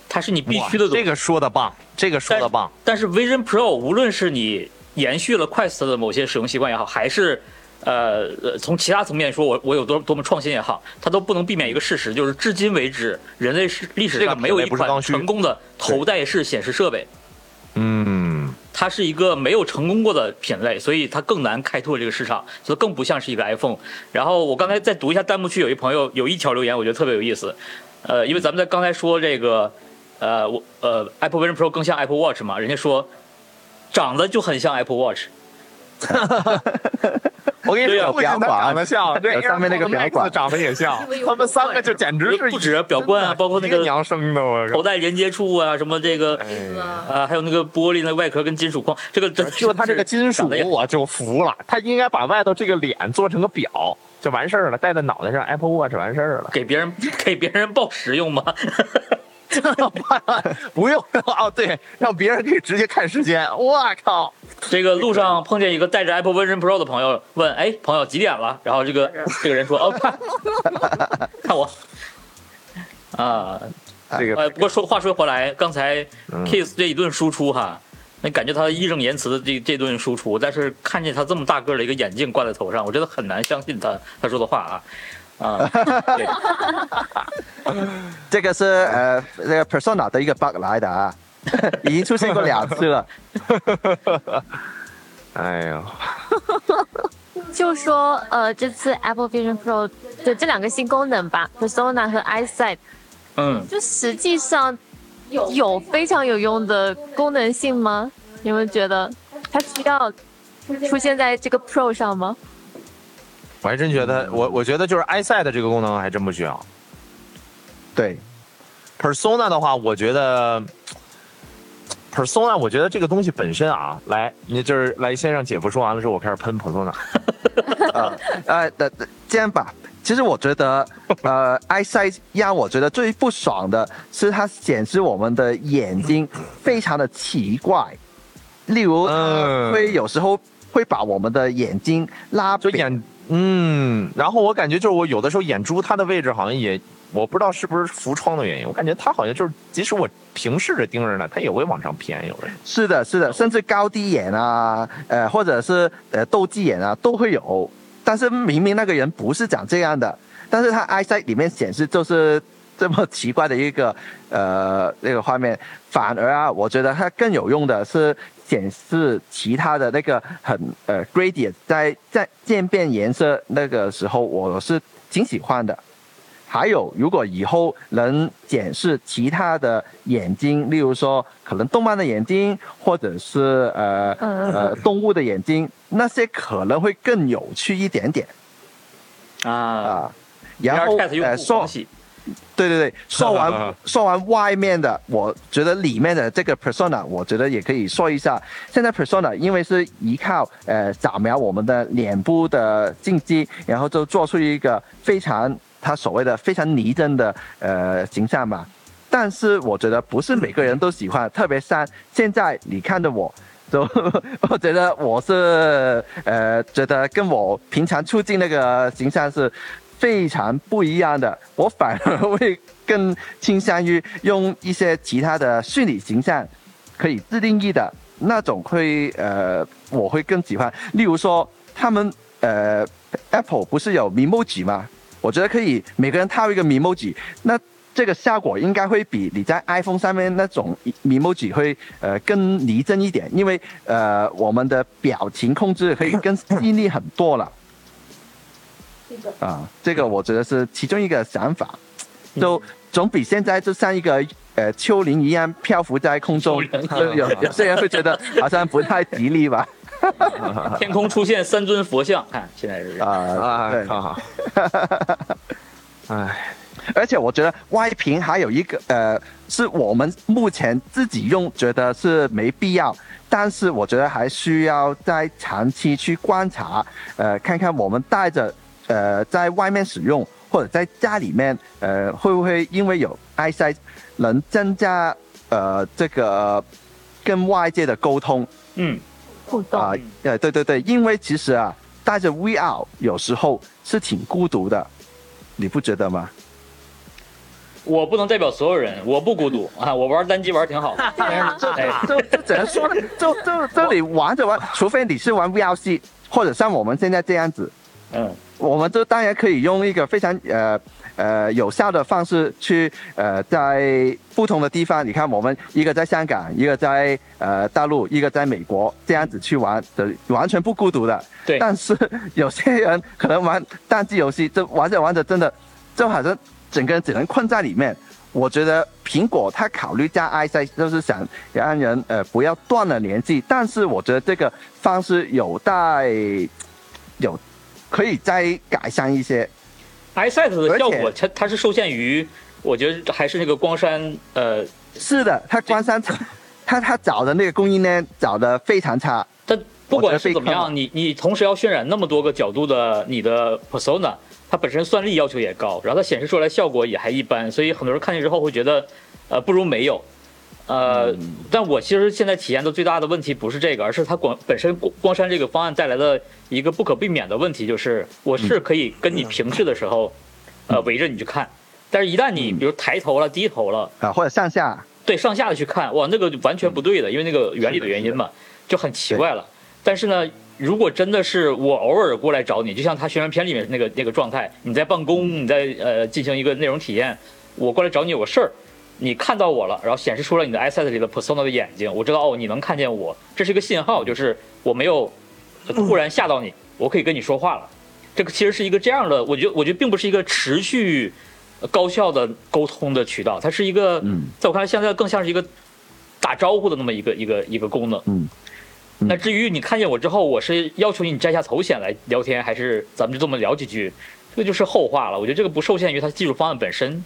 它是你必须的东西。这个说的棒，这个说的棒，但是 Vision Pro 无论是你延续了 Quest 的某些使用习惯也好，还是呃呃从其他层面说我我有多多么创新也好，它都不能避免一个事实，就是至今为止人类史历史上没有一款成功的头戴式显示设备。嗯，它是一个没有成功过的品类，所以它更难开拓这个市场，所以更不像是一个 iPhone。然后我刚才再读一下弹幕区，有一朋友有一条留言，我觉得特别有意思。呃，因为咱们在刚才说这个，呃，我呃 Apple Vision Pro 更像 Apple Watch 嘛，人家说长得就很像 Apple Watch。[LAUGHS] 我跟你说，不仅它长得像，这上面那个表管长得也像，他们三个就简直是不止表冠啊，包括那个个娘生的，我靠！头戴连接处啊，什么这个哎啊，还有那个玻璃那外壳跟金属框，这个就它这个金属我就服了。他应该把外头这个脸做成个表，就完事儿了，戴在脑袋上，Apple Watch 完事儿了。给别人给别人报实用吗？[LAUGHS] [LAUGHS] 不用哦，对，让别人可以直接看时间。我靠，这个路上碰见一个带着 Apple Vision Pro 的朋友，问：“哎，朋友几点了？”然后这个 [LAUGHS] 这个人说：“哦，看，[LAUGHS] 看我。”啊，这个呃，不过说话说回来，刚才嗯 Kiss 这一顿输出哈，那感觉他义正言辞的这这顿输出，但是看见他这么大个的一个眼镜挂在头上，我真的很难相信他他说的话啊啊，对，[LAUGHS] 这个是呃这个 Persona 的一个 bug 来的啊，[LAUGHS] 已经出现过两次了。[LAUGHS] 哎呦，就说呃，这次 Apple Vision Pro 的这两个新功能吧，Persona 和 Eyesight，嗯，就实际上有非常有用的功能性吗？你们觉得它需要出现在这个 Pro 上吗？我还真觉得，我我觉得就是 iSight 这个功能还真不需要。对，Persona 的话，我觉得 Persona，我觉得这个东西本身啊，来，你就是来先让姐夫说完了之后，我开始喷 Persona。[LAUGHS] 呃呃的的这样吧，其实我觉得，呃，eyesight 让我觉得最不爽的是它显示我们的眼睛非常的奇怪，例如会有时候会把我们的眼睛拉扁，就眼，嗯，然后我感觉就是我有的时候眼珠它的位置好像也，我不知道是不是浮窗的原因，我感觉它好像就是即使我平视着盯着呢，它也会往上偏，有人。是的，是的，甚至高低眼啊，呃，或者是呃斗鸡眼啊，都会有。但是明明那个人不是长这样的，但是他 i s i 里面显示就是这么奇怪的一个呃那个画面。反而啊，我觉得它更有用的是显示其他的那个很呃 gradient 在在渐变颜色那个时候，我是挺喜欢的。还有，如果以后能检视其他的眼睛，例如说可能动漫的眼睛，或者是呃嗯呃动物的眼睛，那些可能会更有趣一点点啊啊。然后呃说对对对，说 [LAUGHS] 完说完外面的，我觉得里面的这个 persona，我觉得也可以说一下。现在 persona 因为是依靠呃扫描我们的脸部的镜机，然后就做出一个非常他所谓的非常拟真的呃形象嘛。但是我觉得不是每个人都喜欢，特别像现在你看着我。就 [LAUGHS] 我觉得我是呃，觉得跟我平常出镜那个形象是非常不一样的。我反而会更倾向于用一些其他的虚拟形象，可以自定义的那种会呃，我会更喜欢。例如说，他们呃，Apple 不是有 Memoji 吗？我觉得可以每个人套一个 Memoji，那这个效果应该会比你在 iPhone 上面那种 Memoji 会呃更拟真一点，因为呃我们的表情控制可以更细腻很多了。啊，这个我觉得是其中一个想法，就总比现在就像一个呃丘陵一样漂浮在空中，就有有些人会觉得 [LAUGHS] 好像不太吉利吧？[LAUGHS] 天空出现三尊佛像，看现在是这样啊，啊，对。好好。[LAUGHS] 哎，而且我觉得外屏还有一个呃，是我们目前自己用觉得是没必要，但是我觉得还需要在长期去观察，呃，看看我们带着呃在外面使用或者在家里面，呃，会不会因为有 eyesight 能增加呃这个跟外界的沟通嗯，互动。啊？呃，对对对，因为其实啊，带着 VR 有时候是挺孤独的，你不觉得吗？我不能代表所有人，我不孤独啊，我玩单机玩挺好的，[LAUGHS] 对啊，哎，就就只能说，就就这里玩着玩，除非你是玩 v r c，，或者像我们现在这样子，嗯，我们就当然可以用一个非常呃呃有效的方式去呃在不同的地方，你看我们一个在香港，一个在呃大陆，一个在美国，这样子去玩，的完全不孤独的。对但是有些人可能玩单机游戏，就玩着玩着真的就好像整个人只能困在里面。我觉得苹果它考虑加 eyesight 就是想让人呃不要断了联系，但是我觉得这个方式有待有可以再改善一些。iSight 的效果，它它是受限于，我觉得还是那个光栅，呃，是的，它光山 [LAUGHS] 它它找的那个供应链找的非常差。它不管是怎么样，你你同时要渲染那么多个角度的你的 persona，它本身算力要求也高，然后它显示出来效果也还一般，所以很多人看见之后会觉得，呃，不如没有。呃，但我其实现在体验的最大的问题不是这个，而是它光本身光光山这个方案带来的一个不可避免的问题，就是我是可以跟你平视的时候，呃，围着你去看，但是一旦你比如抬头了、低头了，啊，或者上下，对上下的去看，哇，那个完全不对的，因为那个原理的原因嘛，就很奇怪了。但是呢，如果真的是我偶尔过来找你，就像他宣传片里面那个那个状态，你在办公，你在呃进行一个内容体验，我过来找你有个事儿，你看到我了，然后显示出了你的 iSet 里的 persona 的眼睛，我知道哦，你能看见我，这是一个信号，就是我没有突然吓到你，我可以跟你说话了。这个其实是一个这样的，我觉得我觉得并不是一个持续呃高效的沟通的渠道，它是一个，嗯在我看来现在更像是一个打招呼的那么一个一个一个功能。嗯。那至于你看见我之后，我是要求你摘下头显来聊天，还是咱们就这么聊几句，这个就是后话了。我觉得这个不受限于它技术方案本身。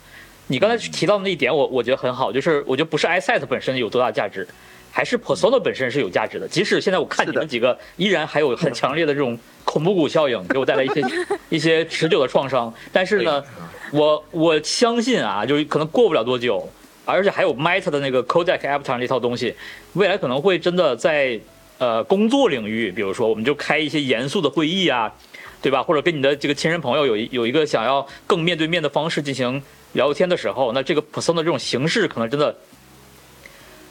你刚才提到的那一点，我我觉得很好，就是我觉得不是 iSet 本身有多大价值，还是 Persona 本身是有价值的。即使现在我看你们几个依然还有很强烈的这种恐怖谷效应，给我带来一些 [LAUGHS] 一些持久的创伤，但是呢，我我相信啊，就是可能过不了多久，而且还有 Meta 的那个 Codec Avatar 这套东西，未来可能会真的在呃工作领域，比如说我们就开一些严肃的会议啊，对吧？或者跟你的这个亲人朋友有一有一个想要更面对面的方式进行聊天的时候，那这个 Persona 这种形式可能真的。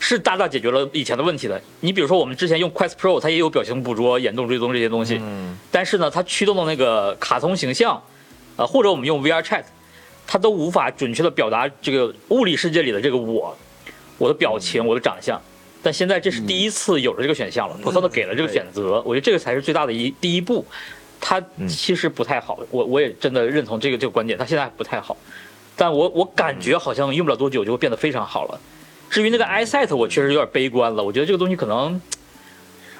是大大解决了以前的问题的。你比如说，我们之前用 Quest Pro，它也有表情捕捉、眼动追踪这些东西，嗯，但是呢，它驱动的那个卡通形象，呃，或者我们用 VR Chat，它都无法准确的表达这个物理世界里的这个我，我的表情、我的长相。但现在这是第一次有了这个选项了，Persona 给了这个选择，我觉得这个才是最大的一第一步。它其实不太好，我我也真的认同这个这个观点，它现在不太好，但我我感觉好像用不了多久就会变得非常好了。至于那个 iSet，我确实有点悲观了，我觉得这个东西可能，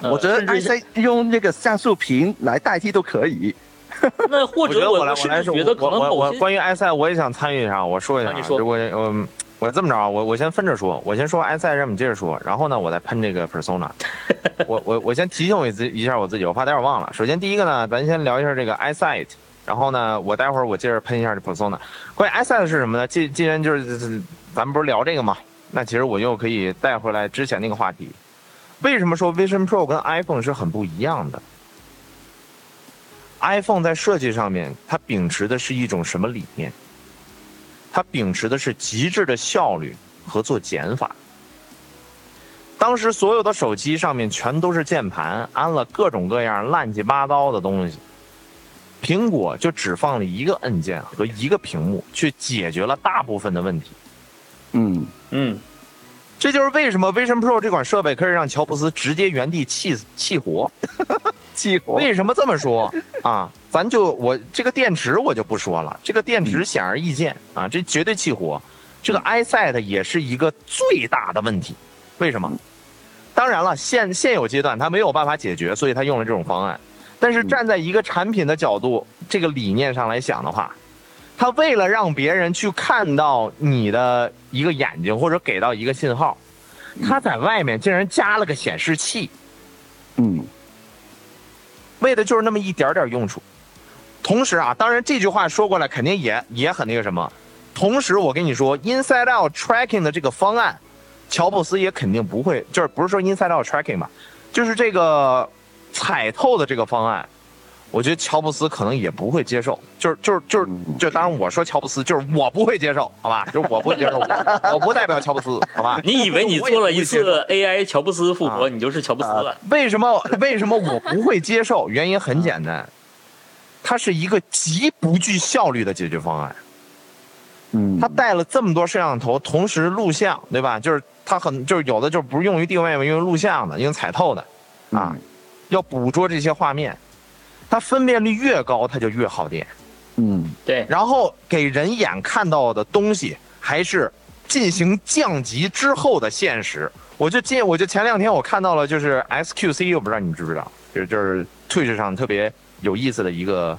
呃我觉得 iSight 用那个像素屏来代替都可以。[LAUGHS] 那或者我我来我来说，甚至觉得可我关于埃塞我也想参与一下，我说一下啊，啊你说就我我我这么着啊，我我先分着说，我先说埃塞，让你接着说，然后呢，我再喷这个 persona。[LAUGHS] 我我我先提醒我自一下我自己，我怕待会儿忘了。首先第一个呢，咱先聊一下这个 eyesight，然后呢，我待会儿我接着喷一下这 persona。关于 AI 是什么呢？既既然就是咱们不是聊这个嘛，那其实我又可以带回来之前那个话题。为什么说 Vision Pro 跟 iPhone 是很不一样的？iPhone 在设计上面，它秉持的是一种什么理念？它秉持的是极致的效率和做减法。当时所有的手机上面全都是键盘，安了各种各样乱七八糟的东西。苹果就只放了一个按键和一个屏幕，去解决了大部分的问题。嗯，嗯，这就是为什么 Vision Pro 这款设备可以让乔布斯直接原地气死气活。[LAUGHS] 气活。为什么这么说啊？[LAUGHS] 咱就我这个电池我就不说了，这个电池显而易见啊，这绝对气活。这个 iSet 也是一个最大的问题，为什么？当然了，现现有阶段它没有办法解决，所以它用了这种方案。但是站在一个产品的角度，这个理念上来想的话，他为了让别人去看到你的一个眼睛或者给到一个信号，他在外面竟然加了个显示器。嗯为的就是那么一点点用处。同时啊，当然这句话说过来肯定也也很那个什么。同时，我跟你说，Inside Out Tracking 的这个方案，乔布斯也肯定不会，就是不是说 Inside Out Tracking 吧，就是这个彩透的这个方案，我觉得乔布斯可能也不会接受。就是就是就是就当然我说乔布斯，就是我不会接受，好吧？就是我不会接受，我不代表乔布斯，好吧？你以为你做了一次 AI 乔布斯复活，啊你就是乔布斯了？为什么为什么我不会接受？原因很简单，它是一个极不具效率的解决方案。嗯，它带了这么多摄像头，同时录像，对吧？就是它很就是有的就不是用于定位嘛，用于录像的，用彩透的，啊，要捕捉这些画面，它分辨率越高，它就越耗电。嗯对，然后给人眼看到的东西还是进行降级之后的现实。我就进，我就前两天我看到了，就是 SQC，我不知道你们知不知道，就是就是 Twitch 上特别有意思的一个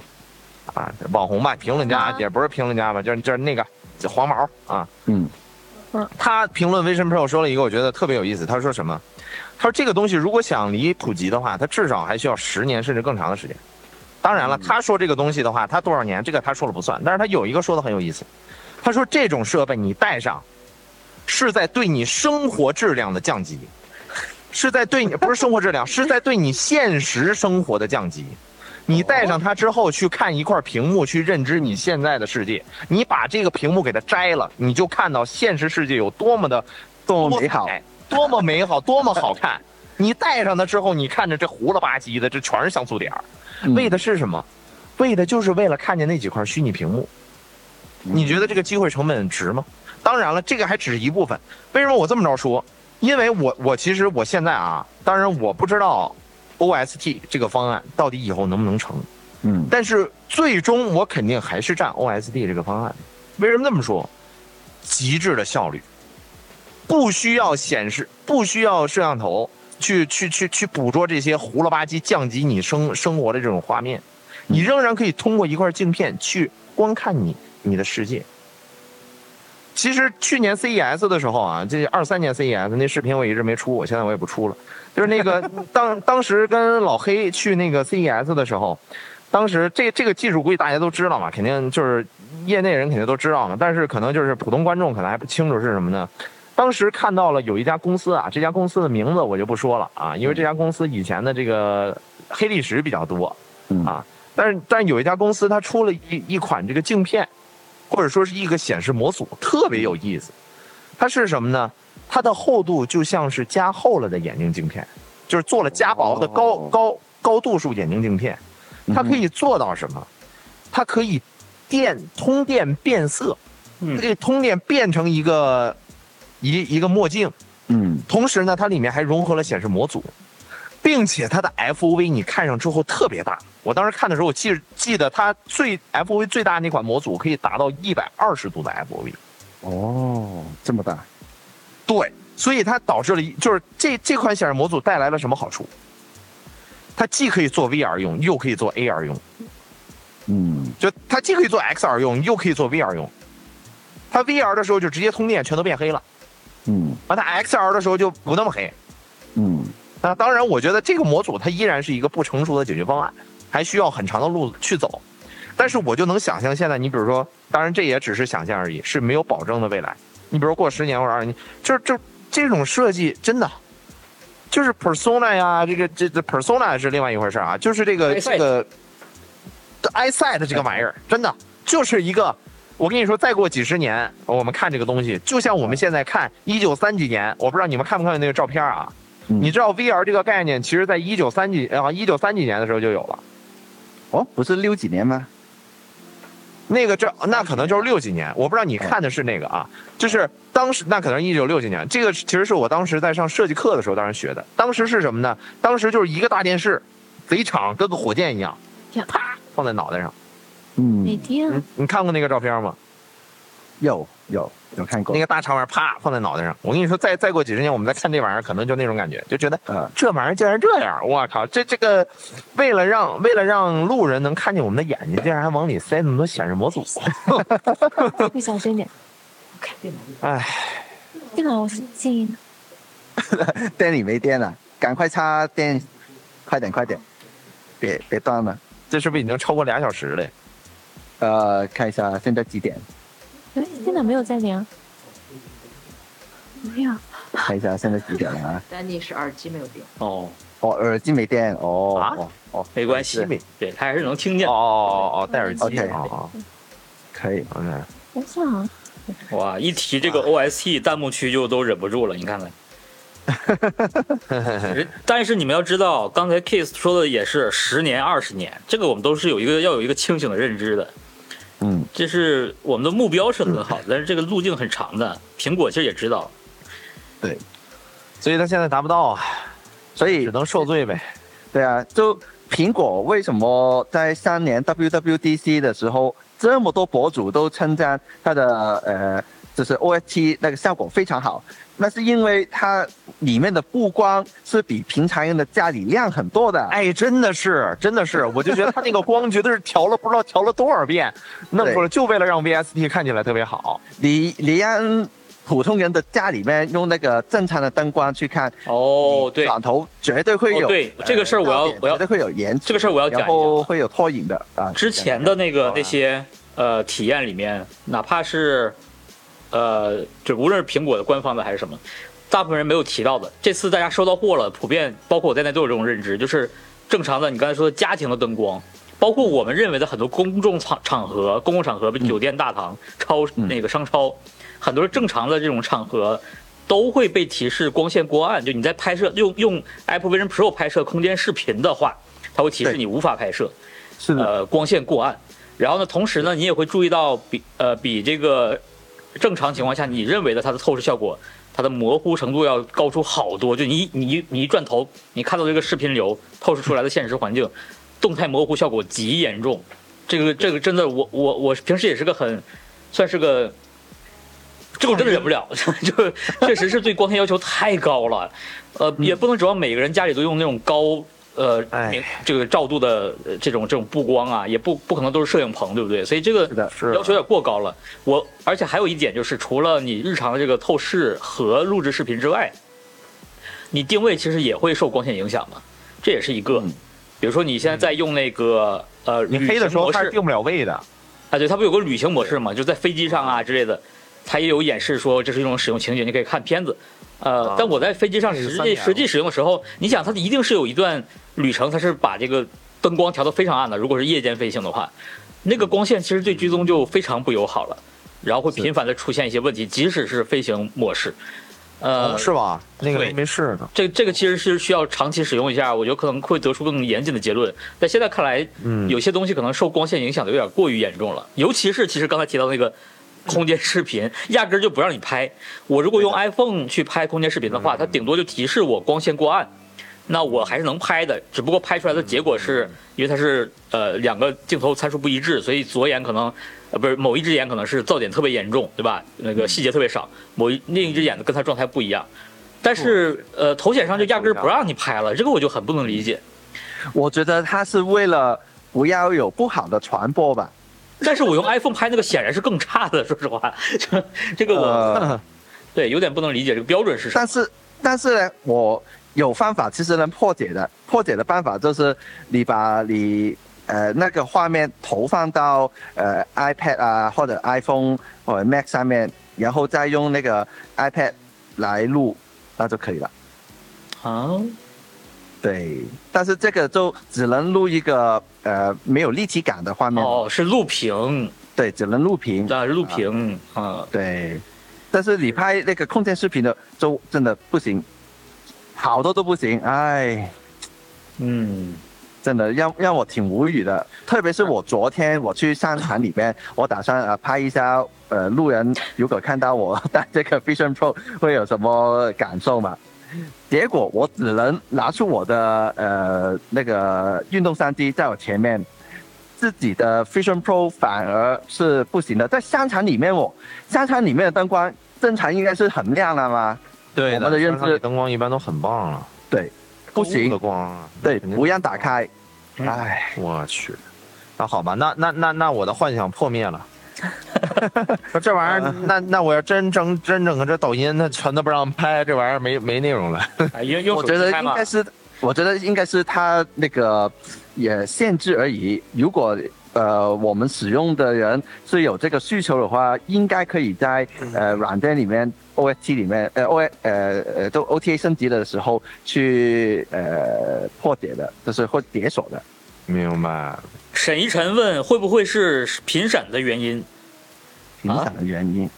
啊网红吧，评论家、啊也不是评论家吧，就是就是那个黄毛啊，嗯他评论 Vision Pro 说了一个我觉得特别有意思，他说什么？他说这个东西如果想离普及的话，它至少还需要十年甚至更长的时间。当然了，他说这个东西的话，他多少年这个他说了不算，但是他有一个说的很有意思，他说这种设备你带上，是在对你生活质量的降级，是在对你不是生活质量，是在对你现实生活的降级。你带上它之后去看一块屏幕，去认知你现在的世界。你把这个屏幕给它摘了，你就看到现实世界有多么的多么美好，多么美好，多么好看。你戴上它之后，你看着这糊了吧唧的，这全是像素点儿，为的是什么？为的就是为了看见那几块虚拟屏幕。你觉得这个机会成本值吗？当然了，这个还只是一部分。为什么我这么着说？因为我我其实我现在啊，当然我不知道。OST 这个方案到底以后能不能成？嗯，但是最终我肯定还是占 OST 这个方案。为什么这么说？极致的效率，不需要显示，不需要摄像头去去去去捕捉这些糊了吧唧降级你生生活的这种画面，你仍然可以通过一块镜片去观看你你的世界。其实去年 CES 的时候啊，这二三年 CES 那视频我一直没出，我现在我也不出了。就是那个 [LAUGHS] 当当时跟老黑去那个 CES 的时候，当时这这个技术估计大家都知道嘛，肯定就是业内人肯定都知道嘛，但是可能就是普通观众可能还不清楚是什么呢？当时看到了有一家公司啊，这家公司的名字我就不说了啊，因为这家公司以前的这个黑历史比较多啊，但是但是有一家公司它出了一一款这个镜片，或者说是一个显示模组，特别有意思，它是什么呢？它的厚度就像是加厚了的眼镜镜片，就是做了加薄的高高高度数眼镜镜片。它可以做到什么？它可以电通电变色，它可以通电变成一个一一个墨镜。嗯，同时呢，它里面还融合了显示模组，并且它的 FOV 你看上之后特别大。我当时看的时候，我记记得它最 FOV 最大那款模组可以达到一百二十度的 FOV。哦，这么大。对，所以它导致了，就是这这款显示模组带来了什么好处？它既可以做 VR 用，又可以做 AR 用。嗯，就它既可以做 XR 用，又可以做 VR 用。它 VR 的时候就直接通电，全都变黑了。嗯，而它 XR 的时候就不那么黑。嗯，那当然，我觉得这个模组它依然是一个不成熟的解决方案，还需要很长的路去走。但是我就能想象，现在你比如说，当然这也只是想象而已，是没有保证的未来。你比如过十年或者二十年，就是就这种设计真的，就是 persona 呀，这个这这 persona 是另外一回事啊，就是这个这个 eyesight 这个玩意儿，真的就是一个，我跟你说，再过几十年，我们看这个东西，就像我们现在看一九三几年，我不知道你们看不看那个照片啊？你知道 VR 这个概念，其实在一九三几啊一九三几年的时候就有了，哦，不是六几年吗？那个这那可能就是六几年，我不知道你看的是那个啊，就是当时那可能一九六几年，这个其实是我当时在上设计课的时候当时学的。当时是什么呢？当时就是一个大电视，贼长，跟个火箭一样，啪放在脑袋上。嗯。你看过那个照片吗？有有有看过那个大长玩意儿，啪放在脑袋上。我跟你说，再再过几十年，我们再看这玩意儿，可能就那种感觉，就觉得，嗯，这玩意儿竟然这样，我靠，这这个，为了让为了让路人能看见我们的眼睛，竟然还往里塞那么多显示模组。你小声点。哎，电脑是静音的。电里没电了，赶快插电，快点快点，别别断了。这是不是已经超过俩小时了？呃，看一下现在几点。哎，现在没有在连。没有。看一下现在几点了啊？[LAUGHS] 丹尼是耳机没有电。哦哦，耳机没电哦。啊哦，没关系，对他还是能听见。哦哦哦，戴耳机。OK，哦，可以。OK。我想。哇，一提这个 OST，弹幕区就都忍不住了。你看看。[LAUGHS] 但是你们要知道，刚才 Kiss 说的也是十年、二十年，这个我们都是有一个要有一个清醒的认知的。嗯，这是我们的目标是很好的，但是这个路径很长的。苹果其实也知道，对，所以他现在达不到啊，所以只能受罪呗。对啊，就苹果为什么在三年 WWDC 的时候，这么多博主都称赞它的呃，就是 OST 那个效果非常好，那是因为它里面的布光是比平常人的家里亮很多的。哎，真的是，真的是，我就觉得它那个光绝对是调了不知道调了多少遍，弄出来就为了让 VST 看起来特别好。你你让普通人的家里面用那个正常的灯光去看，哦，对，转头绝对会有。哦、对，这个事儿我要我要绝对会有延这个事儿我要讲然后会有拖影的啊。之前的那个那些呃体验里面，哪怕是呃，就无论是苹果的官方的还是什么，大部分人没有提到的。这次大家收到货了，普遍包括我在内都有这种认知，就是正常的你刚才说的家庭的灯光，包括我们认为的很多公众场场合、公共场合，酒店大堂、超那个商超，很多正常的这种场合。都会被提示光线过暗，就你在拍摄用用 Apple Vision Pro 拍摄空间视频的话，它会提示你无法拍摄，是的，呃，光线过暗。然后呢，同时呢，你也会注意到比呃比这个正常情况下你认为的它的透视效果，它的模糊程度要高出好多。就你你你一转头，你看到这个视频流透视出来的现实环境，动态模糊效果极严重。这个这个真的，我我我平时也是个很算是个。这我真的忍不了，[LAUGHS] 就确实是对光线要求太高了，呃，也不能指望每个人家里都用那种高呃这个照度的这种这种布光啊，也不不可能都是摄影棚，对不对？所以这个要求有点过高了。我而且还有一点就是，除了你日常的这个透视和录制视频之外，你定位其实也会受光线影响的，这也是一个。比如说你现在在用那个呃，你黑的时候它是定不了位的，啊，对，它不有个旅行模式嘛，就在飞机上啊之类的。它也有演示说这是一种使用情景，你可以看片子，呃，但我在飞机上实际实际使用的时候，你想它一定是有一段旅程，它是把这个灯光调得非常暗的。如果是夜间飞行的话，那个光线其实对追踪就非常不友好了，然后会频繁的出现一些问题，即使是飞行模式，呃，是吧？那个没试呢。这这个其实是需要长期使用一下，我觉得可能会得出更严谨的结论。但现在看来，嗯，有些东西可能受光线影响的有点过于严重了，尤其是其实刚才提到那个。空间视频压根儿就不让你拍。我如果用 iPhone 去拍空间视频的话，它顶多就提示我光线过暗，那我还是能拍的。只不过拍出来的结果是因为它是呃两个镜头参数不一致，所以左眼可能呃不是某一只眼可能是噪点特别严重，对吧？那个细节特别少，某一另一只眼的跟它状态不一样。但是呃头显上就压根儿不让你拍了，这个我就很不能理解。我觉得它是为了不要有不好的传播吧。[LAUGHS] 但是我用 iPhone 拍那个显然是更差的，[LAUGHS] 说实话，就 [LAUGHS] 这个我，对，有点不能理解这个标准是什么。但是，但是呢，我有方法，其实能破解的。破解的办法就是你把你呃那个画面投放到呃 iPad 啊或者 iPhone 或者 Mac 上面，然后再用那个 iPad 来录，那就可以了。啊。对，但是这个就只能录一个呃没有立体感的画面。哦，是录屏，对，只能录屏啊，录屏啊，对，但是你拍那个空间视频的就真的不行，好多都不行，哎，嗯，真的让让我挺无语的，特别是我昨天我去商场里面，我打算呃拍一下呃路人如果看到我带这个 Vision Pro 会有什么感受嘛？结果我只能拿出我的呃那个运动相机在我前面，自己的 Vision Pro 反而是不行的。在商场里面，我商场里面的灯光正常应该是很亮的吗？对，我们的认知灯光一般都很棒了。对，不行的光，对，不让打开。哎，我去，那好吧，那那那那我的幻想破灭了。[LAUGHS] 说这玩意儿，那那我要真整真整个这抖音，那全都不让拍，这玩意儿没没内容了。[LAUGHS] 我觉得应该是，我觉得应该是他那个也限制而已。如果呃我们使用的人是有这个需求的话，应该可以在呃软件里面 O S T 里面呃 O 呃呃都 O T A 升级的时候去呃破解的，就是会解锁的。明白。沈一晨问：“会不会是频闪的原因？频闪的原因，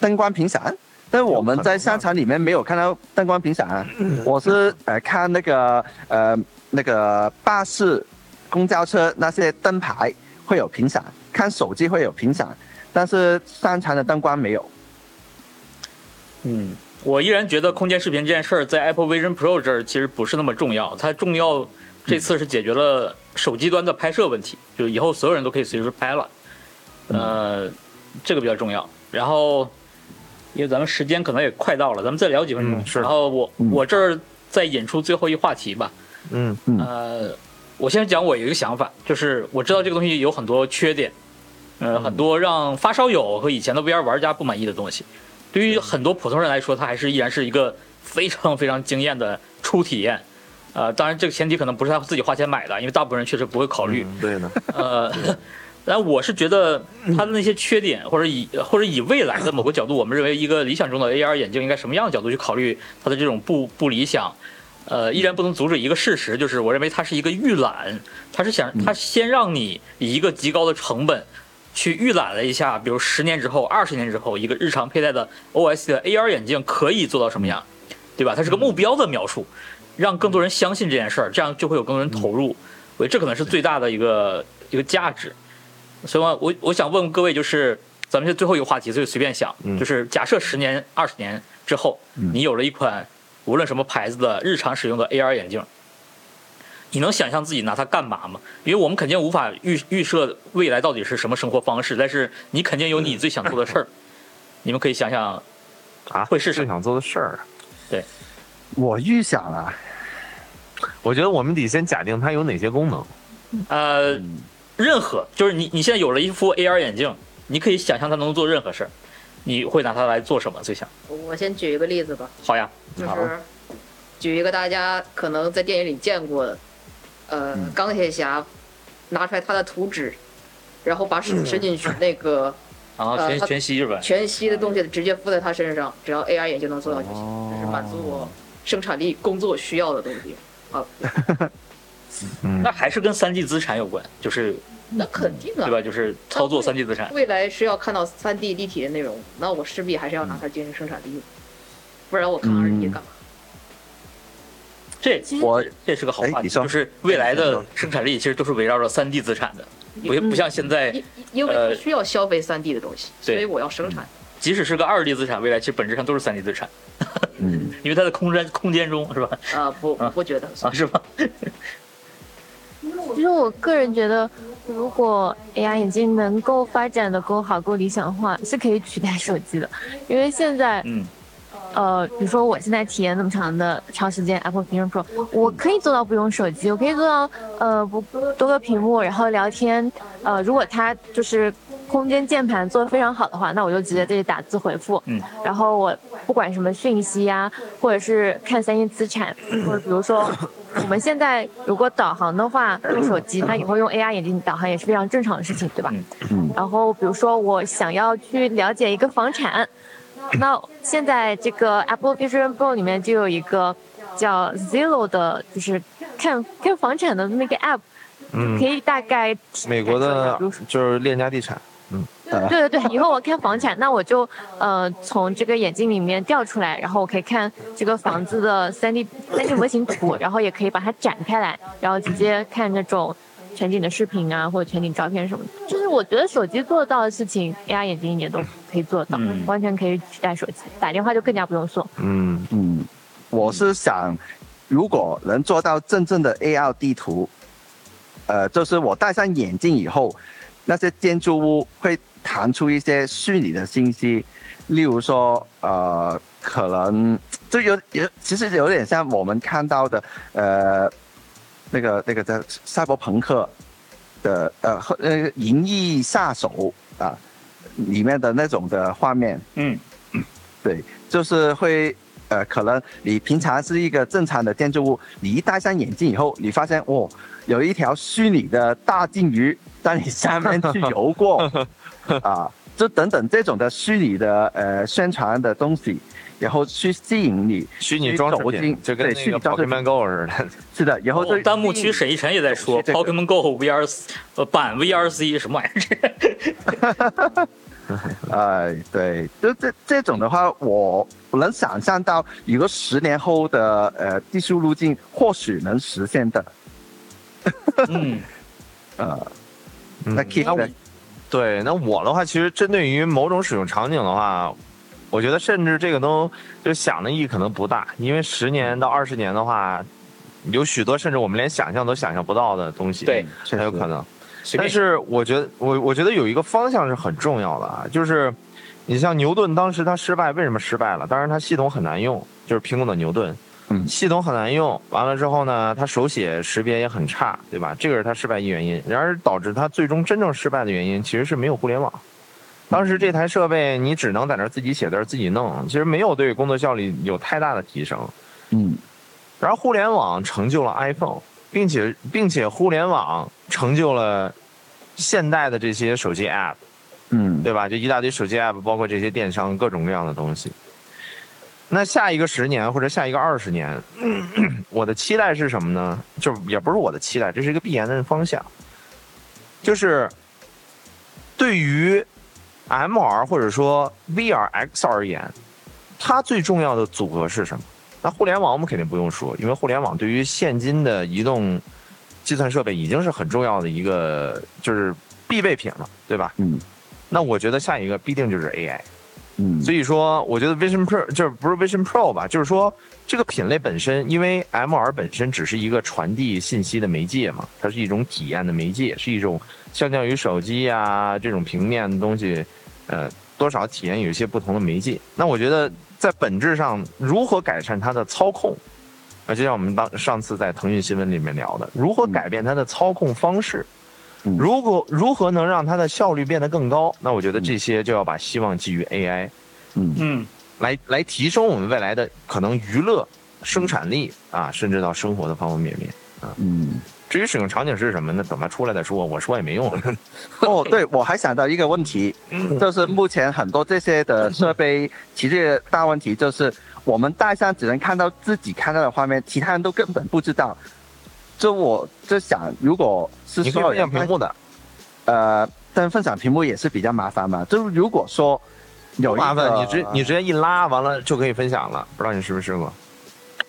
灯光频闪。但我们在商场里面没有看到灯光频闪。我是呃看那个呃那个巴士、公交车那些灯牌会有频闪，看手机会有频闪，但是商场的灯光没有。嗯，我依然觉得空间视频这件事儿在 Apple Vision Pro 这儿其实不是那么重要，它重要。”这次是解决了手机端的拍摄问题，就以后所有人都可以随时拍了，呃，这个比较重要。然后，因为咱们时间可能也快到了，咱们再聊几分钟。是。然后我我这儿再引出最后一话题吧。嗯嗯。呃，我先讲我有一个想法，就是我知道这个东西有很多缺点，呃，很多让发烧友和以前的 VR 玩家不满意的东西。对于很多普通人来说，它还是依然是一个非常非常惊艳的初体验。呃，当然，这个前提可能不是他自己花钱买的，因为大部分人确实不会考虑。对的。呃，[LAUGHS] 但我是觉得它的那些缺点，或者以或者以未来的某个角度，我们认为一个理想中的 AR 眼镜应该什么样的角度去考虑它的这种不不理想，呃，依然不能阻止一个事实，就是我认为它是一个预览，它是想它先让你以一个极高的成本去预览了一下，比如十年之后、二十年之后，一个日常佩戴的 OS 的 AR 眼镜可以做到什么样，对吧？它是个目标的描述，让更多人相信这件事儿，这样就会有更多人投入。我觉得这可能是最大的一个一个价值。所以，我我我想问各位，就是咱们这最后一个话题，所以随便想，嗯就是假设十年、二十年之后，你有了一款无论什么牌子的日常使用的 AR 眼镜，你能想象自己拿它干嘛吗？因为我们肯定无法预预设未来到底是什么生活方式，但是你肯定有你最想做的事儿，[LAUGHS] 你们可以想想，啊，会是最想做的事儿。对我预想啊，我觉得我们得先假定它有哪些功能。呃，任何就是你你现在有了一副 AR 眼镜，你可以想象它能做任何事儿，你会拿它来做什么？最想？我先举一个例子吧，好呀，就是举一个大家可能在电影里见过的，呃，钢铁侠拿出来他的图纸，然后把手伸进去，那个然后全全息是吧？全息的东西直接附在他身上，只要 AR 眼镜能做到就行，哦这是满足我生产力工作需要的东西啊。[LAUGHS] 嗯那，还是跟三 D 资产有关，就是那肯定啊对，吧？就是操作三 D 资产。未来是要看到三 D 立体的内容，那我势必还是要拿它进行生产力，不然我看二 D 干嘛？这我这是个好话题，就是未来的生产力其实都是围绕着三 D 资产的，不不像现在，因因为需要消费三 D 的东西，所以我要生产。即使是个二 D 资产，未来其实本质上都是三 D 资产，嗯，[LAUGHS] 因为它的空间空间中是吧？啊，不，我不觉得。啊，是吧？其实我个人觉得，如果 AR 眼镜能够发展的够好、够理想化，是可以取代手机的。因为现在，嗯，呃，比如说我现在体验那么长的长时间 Apple Vision Pro，我可以做到不用手机，我可以做到呃不多个屏幕，然后聊天。呃，如果它就是空间键盘做的非常好的话，那我就直接这里打字回复。嗯，然后我不管什么讯息呀、或者是看三星资产，或者比如说我们现在如果导航的话，用手机，那以后用 AR 眼镜导航也是非常正常的事情，对吧？嗯然后比如说我想要去了解一个房产，那现在这个 Apple Vision Pro 里面就有一个叫 Zillow 的，就是看看房产的那个 app，嗯可，以大概美国的就是链家地产。对对对，以后我看房产，那我就呃从这个眼镜里面调出来，然后我可以看这个房子的三 D 三 D 模型图，然后也可以把它展开来，然后直接看那种全景的视频啊，或者全景照片什么的。就是我觉得手机做得到的事情，AR 眼镜也都可以做到，嗯完全可以取代手机。打电话就更加不用说。嗯嗯，我是想，如果能做到真正的 AR 地图，呃，就是我戴上眼镜以后，那些建筑物会弹出一些虚拟的信息，例如说，呃，可能就有有，其实有点像我们看到的，呃，那个那个叫赛博朋克的呃和呃《银翼杀手》啊里面的那种的画面，嗯，对，就是会呃，可能你平常是一个正常的建筑物，你一戴上眼镜以后，你发现哦，有一条虚拟的大鲸鱼在你下面去游过，[LAUGHS] 啊，就等等这种的虚拟的呃宣传的东西，然后去吸引你虚拟装饰去走进品就跟对那个虚拟 Pokemon Go 似的。是的，然后弹幕区沈一晨也在说这个 Pokemon Go VR 呃版 VRC 什么玩意儿？[LAUGHS] [LAUGHS] 哎，对，就这这种的话，我我能想象到，如果十年后的呃技术路径或许能实现的，嗯，[LAUGHS] 呃，那嗯 Keith 那我呢对，那我的话，其实针对于某种使用场景的话，我觉得甚至这个都就想的意义可能不大，因为十年到二十年的话，有许多甚至我们连想象都想象不到的东西，对，确实。才有可能。但是我觉得，我我觉得有一个方向是很重要的啊，就是你像牛顿当时他失败，为什么失败了？当然他系统很难用，就是苹果的牛顿，嗯系统很难用，完了之后呢，他手写识别也很差，对吧？这个是他失败一原因。然而导致他最终真正失败的原因，其实是没有互联网。当时这台设备你只能在那儿自己写字儿自己弄，其实没有对工作效率有太大的提升。嗯然后互联网成就了 iPhone，并且并且互联网成就了现代的这些手机 App，嗯，对吧？就一大堆手机 App，包括这些电商各种各样的东西。那下一个十年或者下一个二十年，我的期待是什么呢？就也不是我的期待，这是一个必然的方向，就是对于 MR 或者说 VRX 而言，它最重要的组合是什么？那互联网我们肯定不用说，因为互联网对于现今的移动计算设备已经是很重要的一个就是必备品了，对吧？嗯那我觉得下一个必定就是 AI。嗯，所以说，我觉得 Vision Pro 就是不是 Vision Pro 吧，就是说这个品类本身，因为 MR 本身只是一个传递信息的媒介嘛，它是一种体验的媒介，是一种相较于手机啊这种平面的东西，呃，多少体验有一些不同的媒介。那我觉得在本质上，如何改善它的操控，啊，就像我们当上次在腾讯新闻里面聊的，如何改变它的操控方式。嗯如果如何能让它的效率变得更高？那我觉得这些就要把希望寄予 AI。嗯嗯，来来提升我们未来的可能娱乐生产力啊，甚至到生活的方方面面。嗯。至于使用场景是什么，那等它出来再说。[LAUGHS] 我说也没用。[LAUGHS] 哦，对，我还想到一个问题，就是目前很多这些的设备，其实大问题就是我们戴上只能看到自己看到的画面，其他人都根本不知道。就我就想，如果是你可以分享屏幕的，呃，但分享屏幕也是比较麻烦嘛。就如果说有一麻烦个你直你直接一拉完了就可以分享了。不知道你试没试过？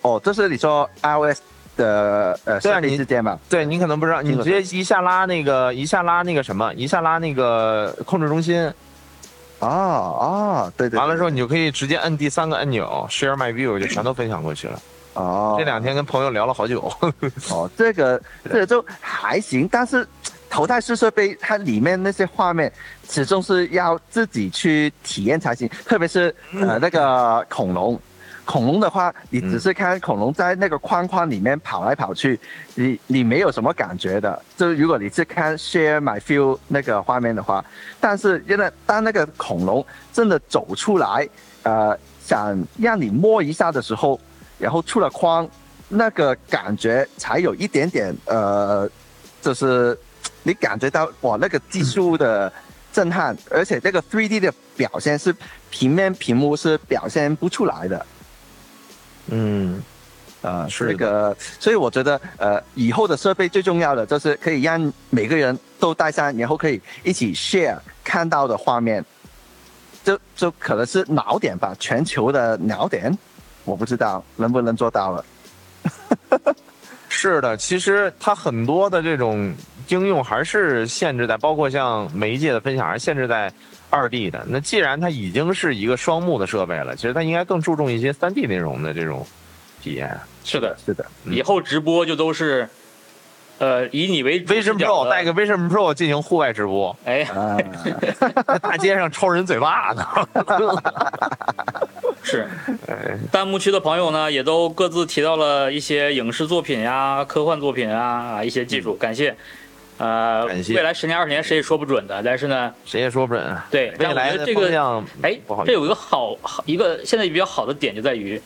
哦，这是你说 iOS 的呃设备对啊你之间吧？对你可能不知道，你直接一下拉那个一下拉那个什么，一下拉那个控制中心，哦哦，对对，完了之后你就可以直接摁第三个按钮 Share My View 就全都分享过去了。哦，这两天跟朋友聊了好久。[LAUGHS] 哦，这个这个就还行，但是头戴式设备它里面那些画面始终是要自己去体验才行，特别是呃 [LAUGHS] 那个恐龙。恐龙的话，你只是看恐龙在那个框框里面跑来跑去，你你没有什么感觉的。就如果你是看 Share My Feel 那个画面的话，但是因为当那个恐龙真的走出来，呃，想让你摸一下的时候，然后出了框，那个感觉才有一点点呃，就是你感觉到哇那个技术的震撼，而且这个 3D 的表现是平面屏幕是表现不出来的。嗯，呃，是的。这个，所以我觉得，呃，以后的设备最重要的就是可以让每个人都带上，然后可以一起 share 看到的画面，就就可能是脑点吧，全球的脑点，我不知道能不能做到了。是的，其实它很多的这种应用还是限制在，包括像媒介的分享，还是限制在二 D 的。那既然它已经是一个双目的设备了，其实它应该更注重一些三 D 内容的这种体验。是的，是的，嗯以后直播就都是，呃，以你为 Vision Pro 带个 Vision Pro 进行户外直播，哎，[LAUGHS] 大街上抽人嘴巴子。[LAUGHS] 是哎弹幕区的朋友呢，也都各自提到了一些影视作品呀、科幻作品啊啊一些技术，感谢。呃，未来十年二十年谁也说不准的，但是呢，谁也说不准。对，但我未来的觉得这个哎这有一个好好一个现在比较好的点就在于，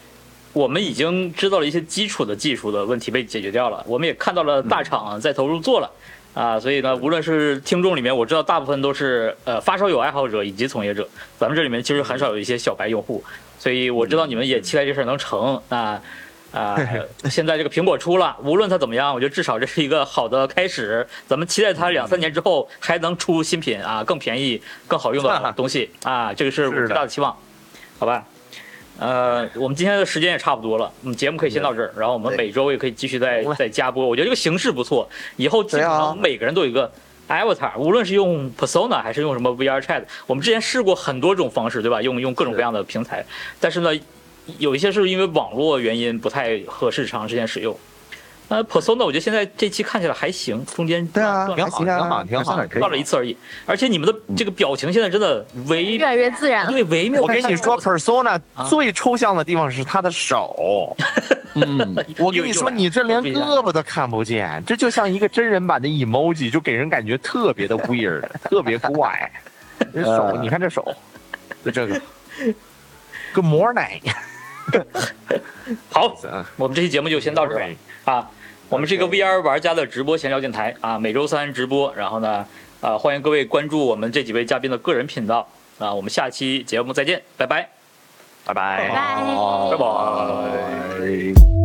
我们已经知道了一些基础的技术的问题被解决掉了，我们也看到了大厂在投入做了。啊，所以呢，无论是听众里面，我知道大部分都是呃发烧友爱好者以及从业者，咱们这里面其实很少有一些小白用户，所以我知道你们也期待这事儿能成。那啊、现在这个苹果出了，无论它怎么样，我觉得至少这是一个好的开始。咱们期待它两三年之后还能出新品啊，更便宜、更好用的东西啊，这个是最大的期望，好吧？呃，我们今天的时间也差不多了，我们，节目可以先到这儿，然后我们每周也可以继续再再加播。我觉得这个形式不错，以后基本上每个人都有一个 avatar，无论是用 persona 还是用什么 VR chat，我们之前试过很多种方式，对吧？用用各种各样的平台，但是呢，有一些是因为网络原因不太合适长时间使用。呃，persona 我觉得现在这期看起来还行，中间对啊，挺好挺好挺好还算可以断了一次而已，而且你们的这个表情现在真的微越来越自然了。对微妙。我跟你说，persona 啊最抽象的地方是他的手。嗯，我跟你说，你这连胳膊都看不见，这就像一个真人版的 emoji，就给人感觉特别的 weird，特别怪。这手，呃你看这手，就这个。Good morning。[LAUGHS] 好，嗯我们这期节目就先到这儿啊。我们是一个 VR 玩家的直播闲聊电台啊，每周三直播，然后呢，啊，欢迎各位关注我们这几位嘉宾的个人频道啊，我们下期节目再见，拜拜，拜拜。拜拜。拜拜。